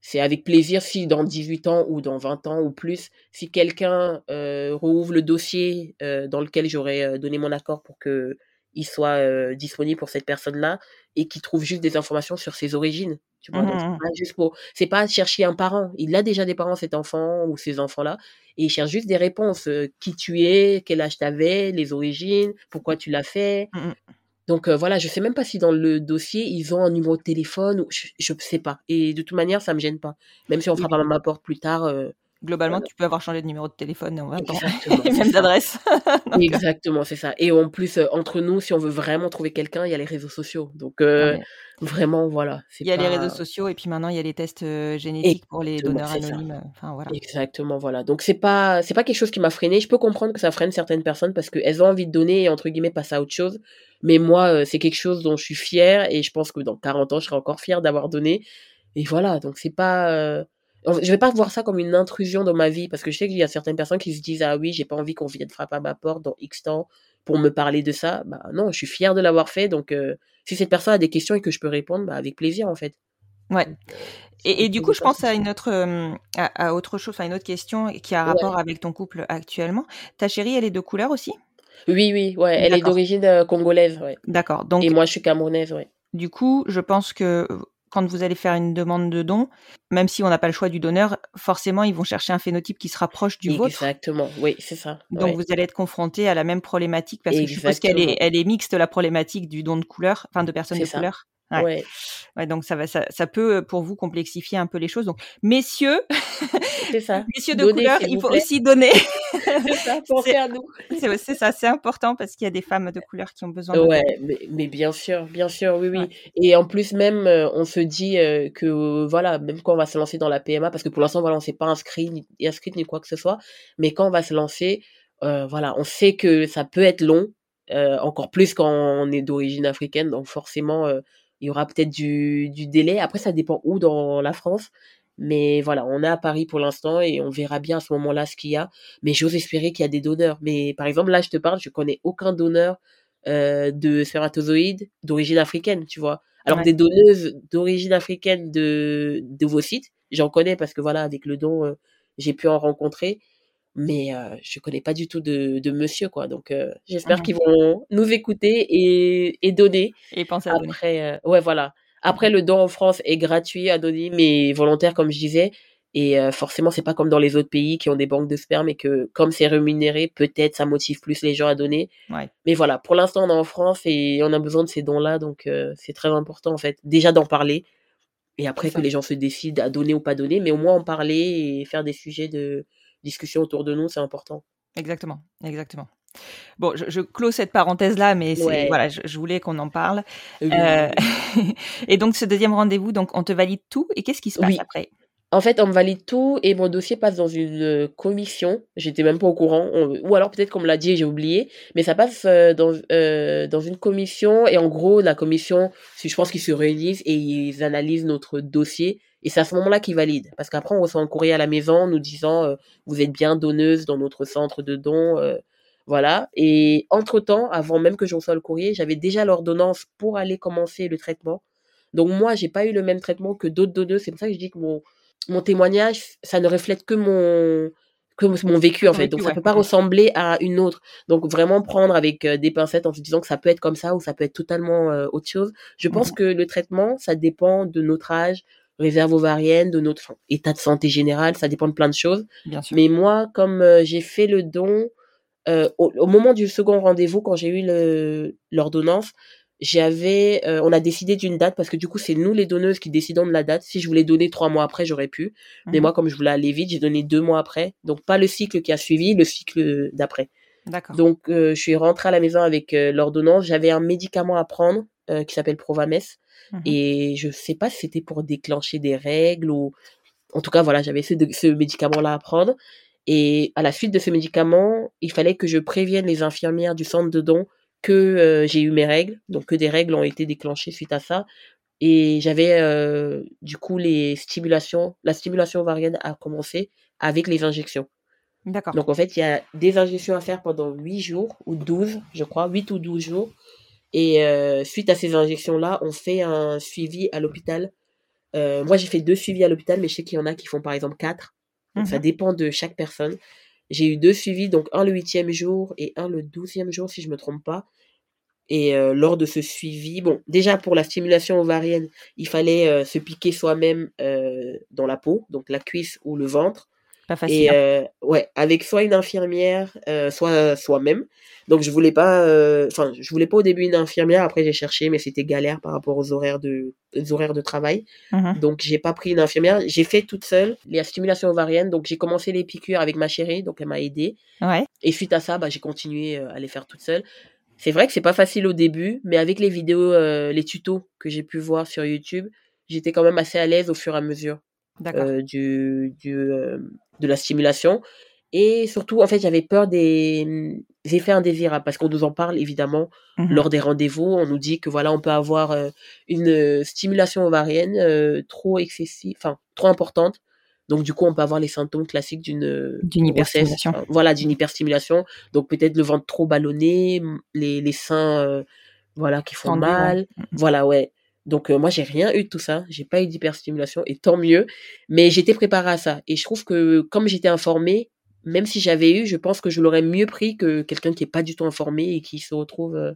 c'est avec plaisir si dans 18 ans ou dans 20 ans ou plus, si quelqu'un euh, rouvre le dossier euh, dans lequel j'aurais euh, donné mon accord pour que il soit euh, disponible pour cette personne-là et qui trouve juste des informations sur ses origines. Tu vois, donc c'est mhm. pas juste pour, c'est pas chercher un parent. Il a déjà des parents cet enfant ou ces enfants-là et il cherche juste des réponses. euh, qui tu es, quel âge t'avais, les origines, pourquoi tu l'as fait. Mhm. Donc euh, voilà, je sais même pas si dans le dossier ils ont un numéro de téléphone ou je, je sais pas. Et de toute manière, ça me gêne pas. Même si on frappe à ma porte plus tard. euh, Globalement, voilà. tu peux avoir changé de numéro de téléphone en 20 ans. Exactement, Et même d'adresse. Donc, euh, Exactement, c'est ça. Et en plus, euh, entre nous, si on veut vraiment trouver quelqu'un, il y a les réseaux sociaux. Donc euh, ouais. vraiment, voilà, Il y a les réseaux sociaux et puis maintenant, il y a les tests génétiques pour les donneurs anonymes. Enfin, voilà. Exactement, voilà. Donc c'est pas c'est pas quelque chose qui m'a freiné. Je peux comprendre que ça freine certaines personnes parce qu'elles ont envie de donner et entre guillemets passer à autre chose. Mais moi, c'est quelque chose dont je suis fière et je pense que dans 40 ans, je serai encore fière d'avoir donné. Et voilà, donc c'est pas euh, je vais pas voir ça comme une intrusion dans ma vie parce que je sais qu'il y a certaines personnes qui se disent ah oui, j'ai pas envie qu'on vienne frapper à ma porte dans X temps pour me parler de ça. Bah non, je suis fière de l'avoir fait donc euh, si cette personne a des questions et que je peux répondre, bah avec plaisir en fait. Ouais. Donc, euh, Et, et du coup, je pense à une autre, euh, à, à autre chose, enfin une autre question qui a Ouais. rapport avec ton couple actuellement. Ta chérie, elle est de couleur aussi? Oui, oui, ouais, elle est d'origine euh, congolaise, ouais. D'accord. Et Donc, moi, je suis camerounaise, ouais. du coup, je pense que quand vous allez faire une demande de don, même si on n'a pas le choix du donneur, forcément, ils vont chercher un phénotype qui se rapproche du vôtre. Exactement, oui, c'est ça. Donc, ouais. vous allez être confronté à la même problématique parce que je suppose qu'elle est, Exactement. elle est mixte, la problématique du don de couleur, enfin de personnes de ça. couleur. Ouais. Ouais, Ouais, donc ça va, ça, ça peut euh, pour vous complexifier un peu les choses. Donc, messieurs, ça. messieurs de Donnez, couleur, il faut plaît. aussi donner. C'est ça, pensez C'est- à nous. C'est c'est ça, c'est important parce qu'il y a des femmes de couleur qui ont besoin de Ouais, mais, mais bien sûr, bien sûr, oui, oui. Ouais. Et en plus, même, euh, on se dit euh, que, voilà, même quand on va se lancer dans la PMA, parce que pour l'instant, voilà, on s'est pas inscrit, ni, inscrit ni quoi que ce soit, mais quand on va se lancer, euh, voilà, on sait que ça peut être long, euh, encore plus quand on est d'origine africaine, donc forcément, euh, il y aura peut-être du, du délai. Après, ça dépend où dans la France. Mais voilà, on est à Paris pour l'instant et on verra bien à ce moment-là ce qu'il y a. Mais j'ose espérer qu'il y a des donneurs. Mais par exemple, là, je te parle, je connais aucun donneur euh, de spermatozoïdes d'origine africaine, tu vois. Alors Ouais. des donneuses d'origine africaine de d'ovocytes, j'en connais parce que voilà, avec le don, euh, j'ai pu en rencontrer. Mais euh, je connais pas du tout de, de monsieur, quoi. Donc euh, j'espère qu'ils vont nous écouter et, et donner. et pensez à donner. Après, euh, ouais, voilà. Après, le don en France est gratuit, anonyme et volontaire, comme je disais. Et forcément, c'est pas comme dans les autres pays qui ont des banques de sperme et que, comme c'est rémunéré, peut-être ça motive plus les gens à donner. Ouais. Mais voilà, pour l'instant, on est en France et on a besoin de ces dons-là, donc euh, c'est très important, en fait. Déjà d'en parler et après que les gens se décident à donner ou pas donner, mais au moins en parler et faire des sujets de discussion autour de nous, c'est important. Exactement, exactement. Bon, je, je clôt cette parenthèse là, mais Ouais. voilà, je, je voulais qu'on en parle. Oui, Euh, et donc ce deuxième rendez-vous, donc on te valide tout. Et qu'est-ce qui se passe Oui. après? En fait, on me valide tout et mon dossier passe dans une euh, commission. J'étais même pas au courant. On- Ou alors peut-être qu'on me l'a dit et j'ai oublié. Mais ça passe euh, dans, euh, dans une commission. Et en gros, la commission, je pense qu'ils se réunissent et ils analysent notre dossier. Et c'est à ce moment-là qu'ils valident. Parce qu'après, on reçoit un courrier à la maison nous disant euh, vous êtes bien donneuse dans notre centre de dons. euh, voilà. Et entre-temps, avant même que je reçoive le courrier, j'avais déjà l'ordonnance pour aller commencer le traitement. Donc moi, j'ai pas eu le même traitement que d'autres donneuses. C'est pour ça que je dis que mon, mon témoignage, ça ne reflète que mon que mon vécu en fait. Donc ça ouais, peut pas ressembler à une autre. Donc vraiment prendre avec euh, des pincettes en se disant que ça peut être comme ça ou ça peut être totalement euh, autre chose. Je pense que le traitement, ça dépend de notre âge, réserve ovarienne, de notre état de santé général, ça dépend de plein de choses. Bien sûr. Mais moi, comme euh, j'ai fait le don euh, au, au moment du second rendez-vous, quand j'ai eu l'ordonnance, j'avais, euh, on a décidé d'une date parce que du coup, c'est nous les donneuses qui décidons de la date. Si je voulais donner trois mois après, j'aurais pu. Mais Mhm. moi, comme je voulais aller vite, j'ai donné deux mois après. Donc pas le cycle qui a suivi, le cycle d'après. D'accord. Donc je suis rentrée à la maison avec l'ordonnance. J'avais un médicament à prendre qui s'appelle Provames Mhm. et je sais pas si c'était pour déclencher des règles ou en tout cas voilà j'avais ce, ce médicament là à prendre et à la suite de ce médicament il fallait que je prévienne les infirmières du centre de don que euh, j'ai eu mes règles donc que des règles ont été déclenchées suite à ça et j'avais euh, du coup les stimulations la stimulation ovarienne a commencé avec les injections D'accord. donc en fait, il y a des injections à faire pendant 8 jours ou 12, je crois, 8 ou 12 jours. Et euh, suite à ces injections-là, on fait un suivi à l'hôpital. Euh, moi, j'ai fait deux suivis à l'hôpital, mais je sais qu'il y en a qui font par exemple quatre. Donc ça Mhm. dépend de chaque personne. J'ai eu deux suivis, donc un le huitième jour et un le douzième jour, si je me trompe pas. Et euh, lors de ce suivi, bon, déjà pour la stimulation ovarienne, il fallait se piquer soi-même dans la peau, donc la cuisse ou le ventre. Pas facile. Et hein. euh, ouais, avec soit une infirmière, euh, soit soi-même. Donc je voulais pas, euh, enfin je voulais pas au début une infirmière. Après j'ai cherché, mais c'était galère par rapport aux horaires de, aux horaires de travail. Mhm. Donc j'ai pas pris une infirmière. J'ai fait toute seule la stimulation ovarienne. Donc j'ai commencé les piqûres avec ma chérie, donc elle m'a aidé. Ouais. Et suite à ça, bah j'ai continué euh, à les faire toute seule. C'est vrai que c'est pas facile au début, mais avec les vidéos, euh, les tutos que j'ai pu voir sur YouTube, j'étais quand même assez à l'aise au fur et à mesure. Euh, du, du, euh, de la stimulation. Et surtout, en fait, j'avais peur des mm, effets indésirables parce qu'on nous en parle évidemment Mhm. lors des rendez-vous. On nous dit que voilà, on peut avoir euh, une stimulation ovarienne trop excessive, enfin trop importante. Donc du coup, on peut avoir les symptômes classiques d'une hyperstimulation. enfin, voilà, d'une hyperstimulation. Donc peut-être le ventre trop ballonné, les, les seins, euh, voilà, qui font mal. Mhm. Voilà, ouais. Donc euh, moi j'ai rien eu de tout ça, j'ai pas eu d'hyperstimulation et tant mieux. Mais j'étais préparée à ça et je trouve que comme j'étais informée, même si j'avais eu, je pense que je l'aurais mieux pris que quelqu'un qui est pas du tout informé et qui se retrouve euh,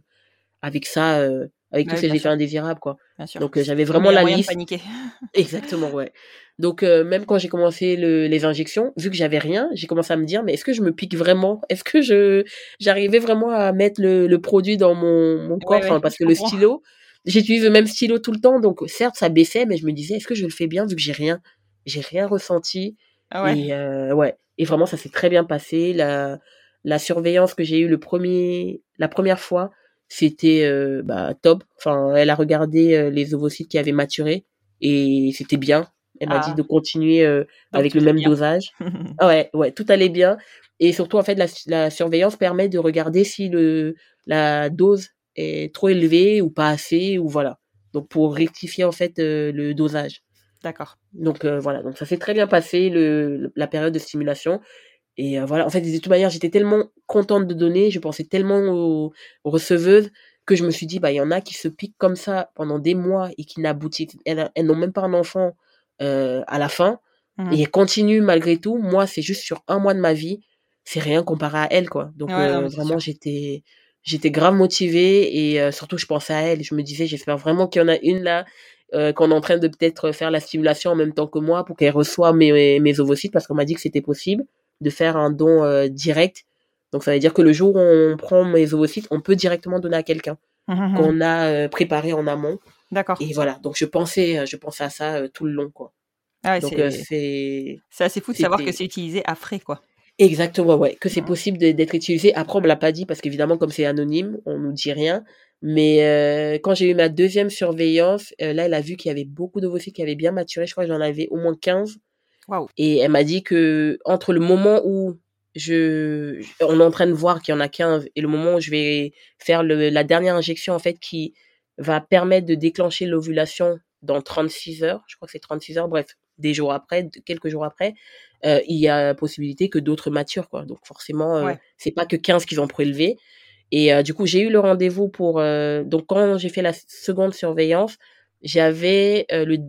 avec ça, euh, avec tous ces effets indésirables quoi. Bien sûr. Donc euh, j'avais vraiment la liste. paniquer. Exactement, ouais. Donc même quand j'ai commencé le- les injections, vu que j'avais rien, j'ai commencé à me dire mais est-ce que je me pique vraiment? Est-ce que je j'arrivais vraiment à mettre le, le produit dans mon, mon corps Ouais, Enfin ouais, parce que le comprends. Stylo, j'utilise le même stylo tout le temps, donc certes ça baissait, mais je me disais est-ce que je le fais bien vu que j'ai rien, j'ai rien ressenti? Ah ouais? et euh, ouais et vraiment ça s'est très bien passé. La la surveillance que j'ai eue le premier la première fois, c'était euh, bah top. Enfin elle a regardé euh, les ovocytes qui avaient maturé et c'était bien. Elle m'a Ah. dit de continuer euh, avec le même bien. dosage. Ah ouais, ouais, tout allait bien. Et surtout, en fait, la, la surveillance permet de regarder si le, la dose est trop élevée ou pas assez, ou voilà. Donc, pour rectifier, en fait, euh, le dosage. D'accord. Donc, euh, voilà. Donc, ça s'est très bien passé, le, la période de stimulation. Et euh, voilà. En fait, de toute manière, j'étais tellement contente de donner, je pensais tellement aux, aux receveuses que je me suis dit, bah, il y en a qui se piquent comme ça pendant des mois et qui n'aboutissent, elles, elles n'ont même pas un enfant à la fin Mhm. et elle continue malgré tout. Moi, c'est juste sur un mois de ma vie, c'est rien comparé à elle, quoi. Donc Ouais, non, vraiment, j'étais, j'étais grave motivée et euh, surtout, je pensais à elle. Je me disais, j'espère vraiment qu'il y en a une là euh, qu'on est en train de peut-être faire la stimulation en même temps que moi pour qu'elle reçoive mes, mes ovocytes parce qu'on m'a dit que c'était possible de faire un don euh, direct. Donc ça veut dire que le jour où on prend mes ovocytes, on peut directement donner à quelqu'un Mhm. qu'on a euh, préparé en amont. D'accord. Et voilà. Donc je pensais, je pensais à ça euh, tout le long, quoi. Ah ouais, Donc c'est euh, assez fou de savoir que c'est utilisé à frais, quoi. Exactement, ouais, que c'est Ouais. possible de- d'être utilisé. Après, on me l'a pas dit parce qu'évidemment, comme c'est anonyme, on nous dit rien. Mais euh, quand j'ai eu ma deuxième surveillance, euh, là, elle a vu qu'il y avait beaucoup d'ovocytes qui avaient bien maturé. Je crois que j'en avais au moins 15. Waouh. Et elle m'a dit que entre le moment où je, on est en train de voir qu'il y en a 15 et le moment où je vais faire le, la dernière injection, en fait, qui va permettre de déclencher l'ovulation dans 36 heures, je crois que c'est 36 heures, bref, des jours après, quelques jours après, euh, il y a possibilité que d'autres maturent, quoi. Donc forcément, euh, Ouais. c'est pas que 15 qui vont prélever. Et euh, du coup, j'ai eu le rendez-vous pour... donc quand j'ai fait la seconde surveillance, j'avais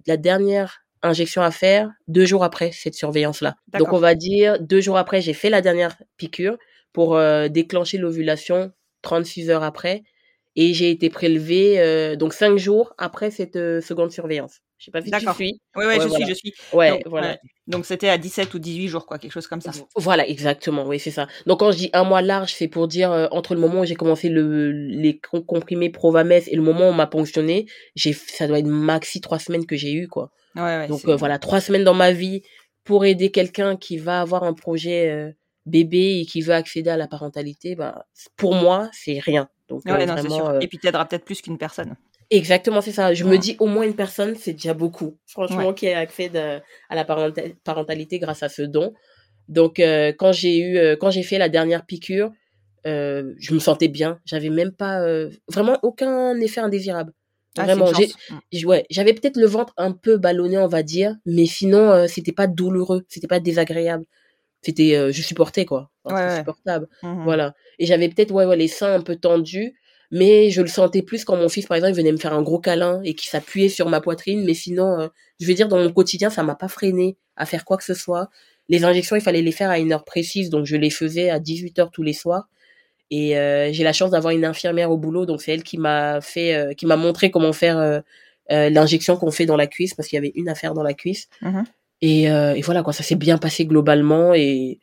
la dernière injection à faire deux jours après cette surveillance-là. Donc on va dire deux jours après, j'ai fait la dernière piqûre pour déclencher l'ovulation 36 heures après. Et j'ai été prélevée donc cinq jours après cette seconde surveillance. Je sais pas si tu D'accord. suis. Oui, ouais, Ouais, je voilà. suis, je suis. Ouais, Donc, voilà. ouais. Donc c'était à 17 ou 18 jours, quoi, quelque chose comme ça. Voilà, exactement, oui, c'est ça. Donc quand je dis un mois large, c'est pour dire euh, entre le moment où j'ai commencé le, les com- comprimés Provamès et le moment où on m'a ponctionné, j'ai, ça doit être maxi trois semaines que j'ai eu, quoi. Ouais, ouais. Donc euh, voilà, trois semaines dans ma vie pour aider quelqu'un qui va avoir un projet euh, bébé et qui veut accéder à la parentalité, bah, pour moi, c'est rien. Donc non, vraiment, sûr. Et puis t'aideras peut-être plus qu'une personne. Exactement, c'est ça. Je me dis au moins une personne, c'est déjà beaucoup. Franchement, qui a accès à la parenta- parentalité grâce à ce don. Donc, euh, quand j'ai eu, euh, quand j'ai fait la dernière piqûre, euh, je me sentais bien. J'avais même pas, vraiment aucun effet indésirable. Ah, Vraiment, j'ai. Mm. ouais, j'avais peut-être le ventre un peu ballonné, on va dire, mais sinon, c'était pas douloureux, c'était pas désagréable. C'était, je supportais quoi. Ouais, supportable. Mhm. Voilà. Et j'avais peut-être ouais, ouais, les seins un peu tendus, mais je le sentais plus quand mon fils, par exemple, il venait me faire un gros câlin et qu'il s'appuyait sur ma poitrine. Mais sinon, euh, je veux dire, dans mon quotidien, ça m'a pas freiné à faire quoi que ce soit. Les injections, il fallait les faire à une heure précise, donc je les faisais à 18 heures tous les soirs. Et euh, j'ai la chance d'avoir une infirmière au boulot, donc c'est elle qui m'a fait, euh, qui m'a montré comment faire l'injection qu'on fait dans la cuisse, parce qu'il y avait une affaire dans la cuisse. Mhm. Et, euh, et voilà, quoi, ça s'est bien passé globalement et,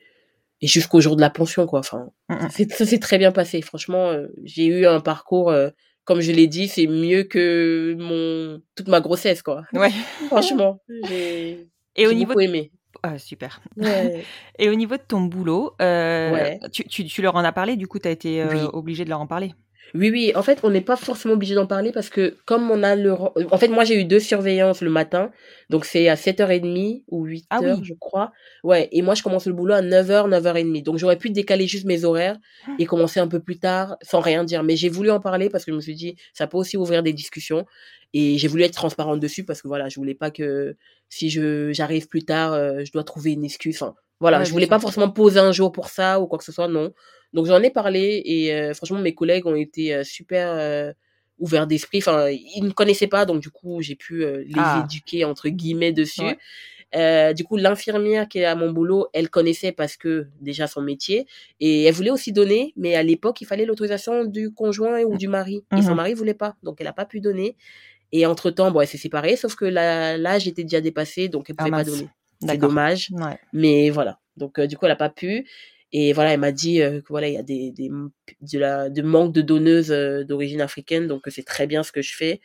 et jusqu'au jour de la pension, quoi. Enfin, Mhm. c'est- ça s'est très bien passé. Franchement, euh, j'ai eu un parcours, euh, comme je l'ai dit, c'est mieux que mon toute ma grossesse, quoi. Ouais. Franchement, j'ai Et au niveau beaucoup aimé. Ah, super. Ouais. Et au niveau de ton boulot, euh, Ouais. tu, tu, tu leur en as parlé, du coup, tu as été Oui. obligé de leur en parler. Oui, oui. En fait, on n'est pas forcément obligé d'en parler parce que comme on a le... En fait, moi, j'ai eu deux surveillances le matin. Donc, c'est à 7h30 ou 8h, Ah oui. je crois. Ouais. Et moi, je commence le boulot à 9h, 9h30. Donc, j'aurais pu décaler juste mes horaires et commencer un peu plus tard sans rien dire. Mais j'ai voulu en parler parce que je me suis dit, ça peut aussi ouvrir des discussions. Et j'ai voulu être transparente dessus parce que voilà, je voulais pas que si je j'arrive plus tard, euh, je dois trouver une excuse. Enfin, voilà, Ouais, je voulais pas forcément poser un jour pour ça ou quoi que ce soit, non. Donc j'en ai parlé et euh, franchement mes collègues ont été euh, super euh, ouverts d'esprit. Enfin, ils ne connaissaient pas, donc du coup j'ai pu les Ah. éduquer entre guillemets dessus. Ouais. Du coup, l'infirmière qui est à mon boulot, elle connaissait parce que déjà son métier et elle voulait aussi donner, mais à l'époque il fallait l'autorisation du conjoint ou du mari et son Mhm. mari voulait pas, donc elle a pas pu donner. Et entre temps, bon, elle s'est séparée, sauf que l'âge était déjà dépassé, donc elle Ah, pouvait pas donner. C'est dommage. Ouais. Mais voilà. Donc, euh, du coup, elle a pas pu. Et voilà, elle m'a dit euh, que voilà, il y a des, des de la de manque de donneuses euh, d'origine africaine, donc euh, c'est très bien ce que je fais.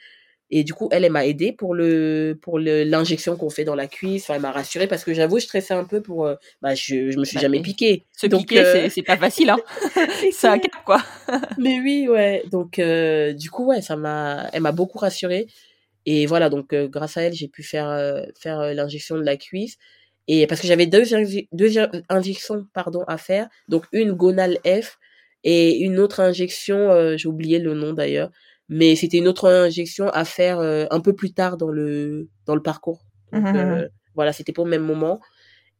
Et du coup, elle, elle m'a aidé pour le pour le l'injection qu'on fait dans la cuisse. Enfin, elle m'a rassurée parce que j'avoue, je stressais un peu pour. bah, je je me suis Bah, jamais piquée. Se Donc, piquer, c'est- pas facile, hein. c'est un cap, quoi. Mais oui, ouais. Donc, du coup, ouais, ça m'a, elle m'a beaucoup rassurée. Et voilà, donc, euh, grâce à elle, j'ai pu faire, euh, faire euh, l'injection de la cuisse. Et parce que j'avais deux, inje- deux in- injections, pardon, à faire. Donc, une gonale F et une autre injection, j'ai oublié le nom d'ailleurs. Mais c'était une autre injection à faire un peu plus tard dans le, dans le parcours. Donc, Mhm, euh, voilà, c'était pas au même moment.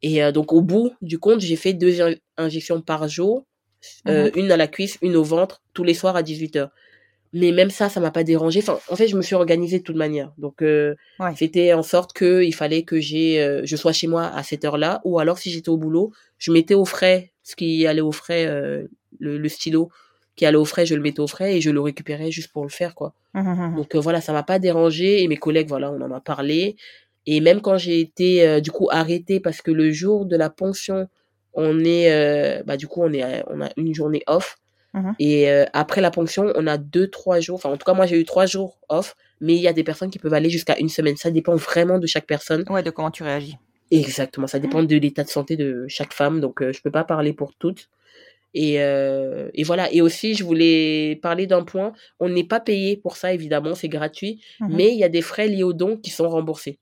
Et euh, donc, au bout du compte, j'ai fait deux in- injections par jour. Euh, Une à la cuisse, une au ventre, tous les soirs à 18h. Mais même ça, ça m'a pas dérangé. Enfin, en fait, je me suis organisée de toute manière. Donc, euh, Ouais. c'était en sorte que il fallait que j'ai, euh, je sois chez moi à cette heure-là, ou alors si j'étais au boulot, je mettais au frais ce qui allait au frais, euh, le, le stylo qui allait au frais, je le mettais au frais et je le récupérais juste pour le faire, quoi. Mhm. Donc euh, voilà, ça m'a pas dérangé et mes collègues, voilà, on en a parlé. Et même quand j'ai été du coup arrêtée parce que le jour de la pension, on est, bah du coup on est, on a une journée off. Mhm. Et euh, après la pension, on a deux trois jours. Enfin en tout cas moi j'ai eu trois jours off, mais il y a des personnes qui peuvent aller jusqu'à une semaine. Ça dépend vraiment de chaque personne. Ouais, de comment tu réagis. Exactement, ça dépend de l'état de santé de chaque femme, donc euh, je peux pas parler pour toutes. Et, euh, et voilà. Et aussi, je voulais parler d'un point. On n'est pas payé pour ça, évidemment, c'est gratuit, Mhm. mais il y a des frais liés au don qui sont remboursés.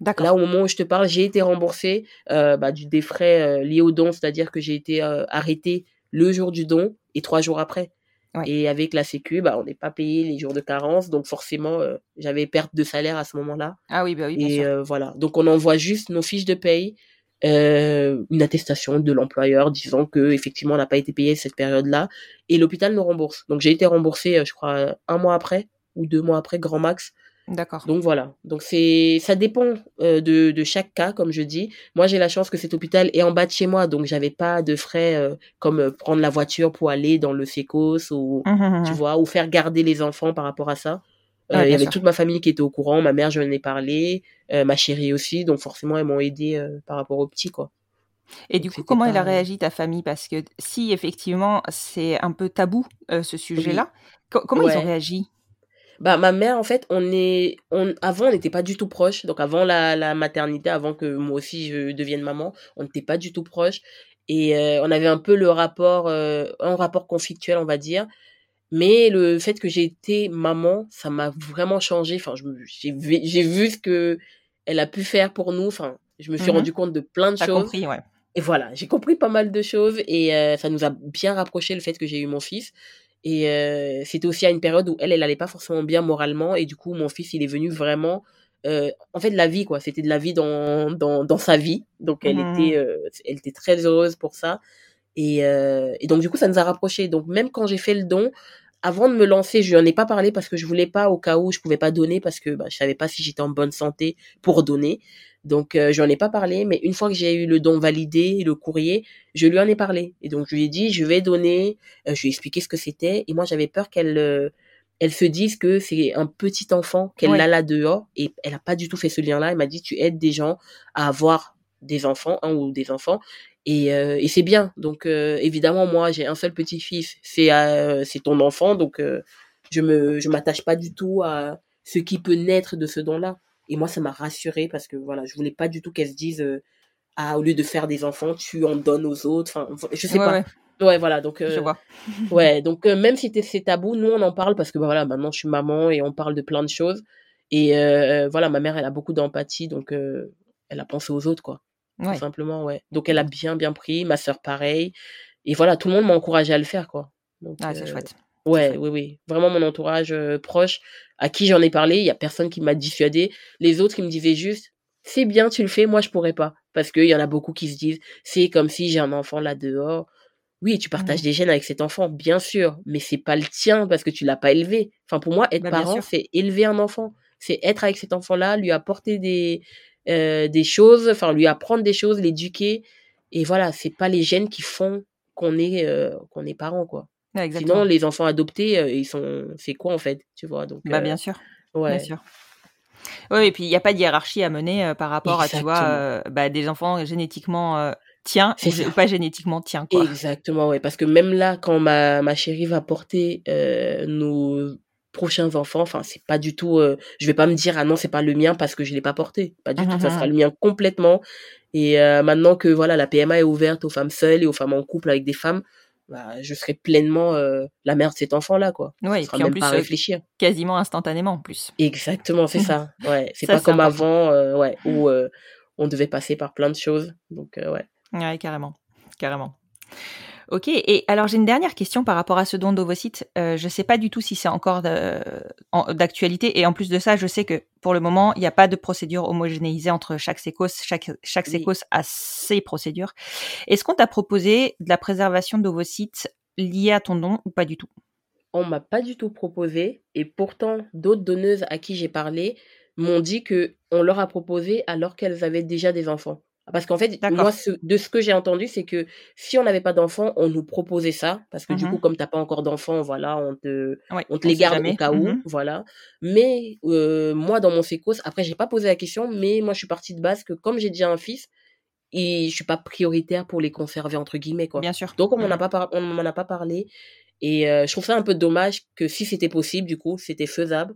D'accord. Là, au moment où je te parle, j'ai été remboursée euh, bah, du, des frais euh, liés au don, c'est-à-dire que j'ai été euh, arrêtée le jour du don et trois jours après. Ouais. Et avec la Sécu, bah, on n'est pas payé les jours de carence, donc forcément, euh, j'avais perte de salaire à ce moment-là. Ah oui, bah oui, bien Et sûr. euh, voilà, donc on envoie juste nos fiches de paye, euh, une attestation de l'employeur disant que effectivement on n'a pas été payé cette période-là, et l'hôpital nous rembourse. Donc j'ai été remboursée, je crois, un mois après ou deux mois après, grand max. D'accord. Donc voilà. Donc c'est, ça dépend euh, de, de chaque cas, comme je dis. Moi j'ai la chance que cet hôpital est en bas de chez moi, donc j'avais pas de frais euh, comme euh, prendre la voiture pour aller dans le sécos ou Hum, hum, hum. tu vois, ou faire garder les enfants par rapport à ça. Il y avait toute ma famille qui était au courant, ma mère, je en ai parlé, ma chérie aussi, donc forcément, elles m'ont aidé par rapport au petit, quoi. Et du coup, comment elle a réagi, ta famille? Parce que si effectivement c'est un peu tabou, ce sujet-là, co- comment ils ont réagi? Bah, ma mère, en fait, on est, on, avant, on n'était pas du tout proches. Donc, avant la, la maternité, avant que moi aussi je devienne maman, on n'était pas du tout proches. Et euh, on avait un peu le rapport, euh, un rapport conflictuel, on va dire. Mais le fait que j'ai été maman, ça m'a vraiment changé. Enfin, j'ai vu, j'ai vu ce que elle a pu faire pour nous. Enfin, je me suis Mhm. rendu compte de plein de choses. compris, ouais. Et voilà, j'ai compris pas mal de choses et euh, ça nous a bien rapproché le fait que j'ai eu mon fils. Et euh, c'était aussi à une période où elle, elle allait pas forcément bien moralement et du coup, mon fils, il est venu vraiment, euh, en fait, de la vie quoi. C'était de la vie dans dans dans sa vie. Donc elle Mhm. était, euh, elle était très heureuse pour ça. Et euh, et donc du coup, ça nous a rapprochés. Donc même quand j'ai fait le don, avant de me lancer, je lui en ai pas parlé parce que je voulais pas au cas où je pouvais pas donner parce que bah, je savais pas si j'étais en bonne santé pour donner. Donc euh, je lui en ai pas parlé, mais une fois que j'ai eu le don validé, le courrier, je lui en ai parlé. Et donc je lui ai dit je vais donner, euh, je lui ai expliqué ce que c'était et moi j'avais peur qu'elle euh, elle se dise que c'est un petit enfant qu'elle Ouais. a là dehors et elle a pas du tout fait ce lien-là. Elle m'a dit tu aides des gens à avoir des enfants, un ou des enfants et, euh, et c'est bien. Donc euh, évidemment moi j'ai un seul petit-fils, c'est euh, c'est ton enfant donc euh, je me je m'attache pas du tout à ce qui peut naître de ce don-là. Et moi ça m'a rassurée parce que voilà, je voulais pas du tout qu'elle se dise euh, ah au lieu de faire des enfants, tu en donnes aux autres. Enfin je sais Ouais, pas. ouais, Ouais, voilà donc je euh, vois. Ouais, donc euh, même si t'es- c'est tabou, nous on en parle parce que bah, voilà, maintenant je suis maman et on parle de plein de choses. Et voilà, ma mère elle a beaucoup d'empathie, donc elle a pensé aux autres quoi, tout simplement ouais. Donc elle a bien bien pris, ma sœur pareil. Et voilà, tout le monde m'a encouragé à le faire quoi. Donc, Ah, c'est chouette. Ouais, oui, oui. Vraiment mon entourage euh, proche, à qui j'en ai parlé, il y a personne qui m'a dissuadé. Les autres, ils me disaient juste, c'est bien, tu le fais, moi je pourrais pas. Parce qu'il y en a beaucoup qui se disent, c'est comme si j'ai un enfant là dehors. Oui, tu partages Mhm. des gènes avec cet enfant, bien sûr, mais c'est pas le tien parce que tu l'as pas élevé. Enfin, pour moi, être Bah, parent, c'est élever un enfant. C'est être avec cet enfant-là, lui apporter des, euh, des choses, enfin, lui apprendre des choses, l'éduquer. Et voilà, c'est pas les gènes qui font qu'on est, euh, qu'on est parent, quoi. Ouais. Sinon, les enfants adoptés, euh, ils sont, c'est quoi en fait, tu vois Donc, Bah, euh, bien sûr. ouais, Bien sûr. Oui, et puis il n'y a pas de hiérarchie à mener euh, par rapport à, tu vois, euh, bah, des enfants génétiquement euh, tiens ou pas génétiquement tiens, quoi. exactement, ouais. Parce que même là, quand ma, ma chérie va porter nos prochains enfants, enfin, c'est pas du tout. je vais pas me dire ah non, c'est pas le mien parce que je l'ai pas porté. Pas du tout, ça sera le mien complètement. Et maintenant que voilà, la PMA est ouverte aux femmes seules et aux femmes en couple avec des femmes, bah, je serai pleinement euh, la mère de cet enfant-là, quoi. Ouais, et puis en même plus, pas euh, réfléchir. quasiment instantanément en plus. Exactement, c'est ça. Ouais, c'est pas comme important. avant, euh, ouais, où euh, on devait passer par plein de choses. Donc ouais. Ouais, carrément. Carrément. Ok, et alors j'ai une dernière question par rapport à ce don d'ovocytes. Euh, je sais pas du tout si c'est encore d'actualité, et en plus de ça, je sais que pour le moment, il n'y a pas de procédure homogénéisée entre chaque sécos. Chaque, chaque Oui. sécos a ses procédures. Est-ce qu'on t'a proposé de la préservation d'ovocytes liée à ton don ou pas du tout? On m'a pas du tout proposé et pourtant d'autres donneuses à qui j'ai parlé m'ont dit que on leur a proposé alors qu'elles avaient déjà des enfants. Parce qu'en fait, moi, ce- de ce que j'ai entendu, c'est que si on n'avait pas d'enfants, on nous proposait ça. Parce que du Mhm. coup, comme t'as pas encore d'enfants, voilà, on te, Ouais, on te les garde jamais. au cas où, Mhm. voilà. Mais euh, moi, dans mon sécos, après, j'ai pas posé la question, mais moi, je suis partie de base que comme j'ai déjà un fils, et je suis pas prioritaire pour les conserver entre guillemets, quoi. Bien sûr. Donc on m'en a Mhm. pas par- on m'en a pas parlé et euh, je trouve ça un peu dommage que si c'était possible du coup c'était faisable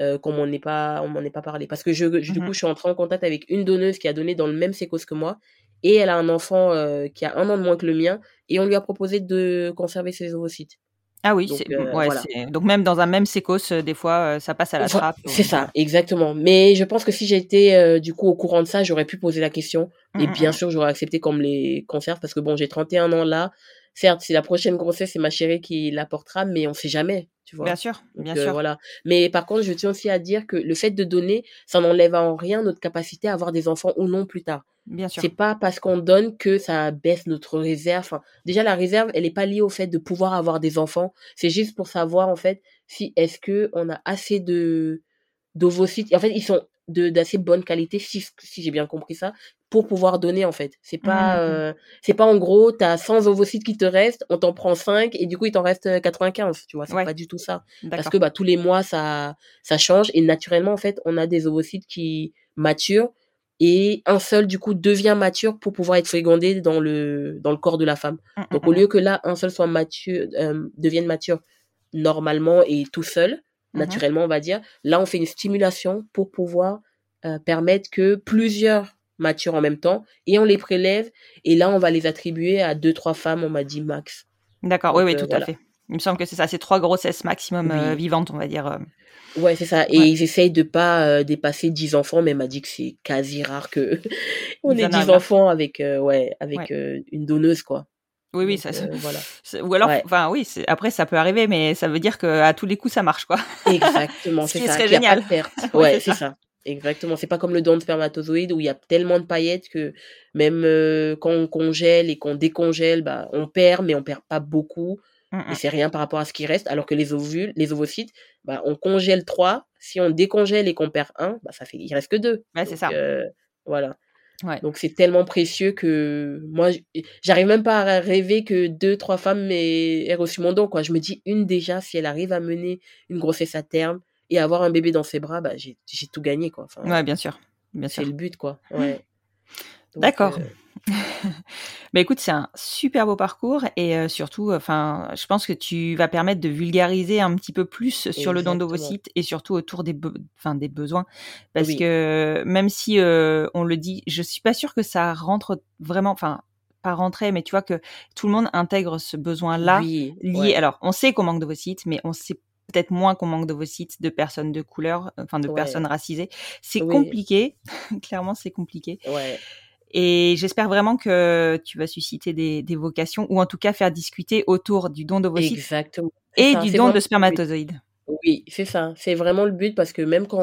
euh, qu'on m'en ait pas on m'en ait pas parlé parce que je, je- du Mhm. coup je suis entrée en contact avec une donneuse qui a donné dans le même sécos que moi et elle a un enfant euh, qui a un an de moins que le mien et on lui a proposé de conserver ses ovocytes Ah oui, Donc, c'est euh, ouais, voilà. donc même dans un même sécos, heu, des fois, ça passe à la Enfin, trappe c'est ça, exactement. Mais je pense que si j'étais euh, du coup au courant de ça, j'aurais pu poser la question. Mmh Et mh, bien mmh. sûr, j'aurais accepté qu'on me les conserve parce que bon, j'ai 31 ans là. Certes, c'est la prochaine grossesse, c'est ma chérie qui la portera, mais on sait jamais, tu Bien vois. sûr, Donc bien euh, sûr. voilà. Mais par contre, je tiens aussi à dire que le fait de donner, ça n'enlève en rien notre capacité à avoir des enfants ou non plus tard. Bien sûr. C'est pas parce qu'on donne que ça baisse notre réserve. Enfin, déjà, la réserve, elle est pas liée au fait de pouvoir avoir des enfants. C'est juste pour savoir, en fait, si est-ce que on a assez de d'ovocytes. En fait, ils sont d'assez bonne qualité, si, si j'ai bien compris ça, pour pouvoir donner, en fait. C'est pas, mh, mmh. euh, c'est pas en gros, t'as 100 ovocytes qui te restent, on t'en prend 5 et du coup, il t'en reste euh, 95. Tu vois, c'est Ouais. pas du tout ça. Parce que bah, tous les mois, ça, ça change et naturellement, en fait, on a des ovocytes qui maturent et un seul, du coup, devient mature pour pouvoir être fécondé dans le, dans le corps de la femme. Mmh, Donc, mmh, au mmh. lieu que là, un seul soit mature, euh, devienne mature normalement et tout seul, naturellement, on va dire, là, on fait une stimulation pour pouvoir euh, permettre que plusieurs maturent en même temps et on les prélève et là, on va les attribuer à deux, trois femmes, on m'a dit max. D'accord, oui, oui, euh, tout à voilà. fait. Il me semble que c'est ça, c'est 3 grossesses maximum, Oui. vivantes, on va dire, heu. Ouais, c'est ça. Et ils essayent de pas euh, dépasser 10 enfants, mais elle m'a dit que c'est quasi rare que on ait en 10 arrivent là. enfants avec, euh, ouais, avec Ouais. euh, une donneuse, quoi. Oui, oui, ça se euh, voilà. ou alors Ouais. enfin oui, c'est après ça peut arriver, mais ça veut dire qu'à tous les coups ça marche, quoi. Exactement, Ce c'est ça, serait a pas génial. de perte. Ouais, c'est c'est ça. ça. Exactement. C'est pas comme le don de spermatozoïde où il y a tellement de paillettes que même euh, quand on congèle et qu'on décongèle, bah, on perd, mais on perd pas beaucoup. Mmh Et mh. c'est rien par rapport à ce qui reste. Alors que les ovules, les ovocytes, bah, on congèle trois. Si on décongèle et qu'on perd un, bah, ça fait, il reste que deux. Ouais, c'est ça. euh, voilà. Ouais. Donc c'est tellement précieux que moi, j'arrive même pas à rêver que deux, trois femmes aient, aient reçu mon don, quoi. Je me dis, une déjà, si elle arrive à mener une grossesse à terme et avoir un bébé dans ses bras, bah, j'ai tout gagné, quoi. Enfin, Ouais, bien sûr, bien c'est le but, quoi. Ouais. D'accord. euh, Bah, écoute, c'est un super beau parcours et heu, surtout, enfin, je pense que tu vas permettre de vulgariser un petit peu plus sur le d'ovocytes et surtout autour des be enfin, des besoins. Parce Oui. que même si, heu, on le dit, je suis pas sûre que ça rentre vraiment enfin, pas rentrer, mais tu vois que tout le monde intègre ce besoin-là Oui, lié ouais, alors, on sait qu'on manque d'ovocytes, mais on sait peut-être moins qu'on manque d'ovocytes de personnes de couleur, enfin de ouais, personnes racisées. C'est oui, compliqué, clairement c'est compliqué. ouais, Et j'espère vraiment que tu vas susciter des, des vocations ou en tout cas faire discuter autour du don d'ovocytes exactement. Et du don de spermatozoïdes. Oui, c'est ça. C'est vraiment le but parce que même quand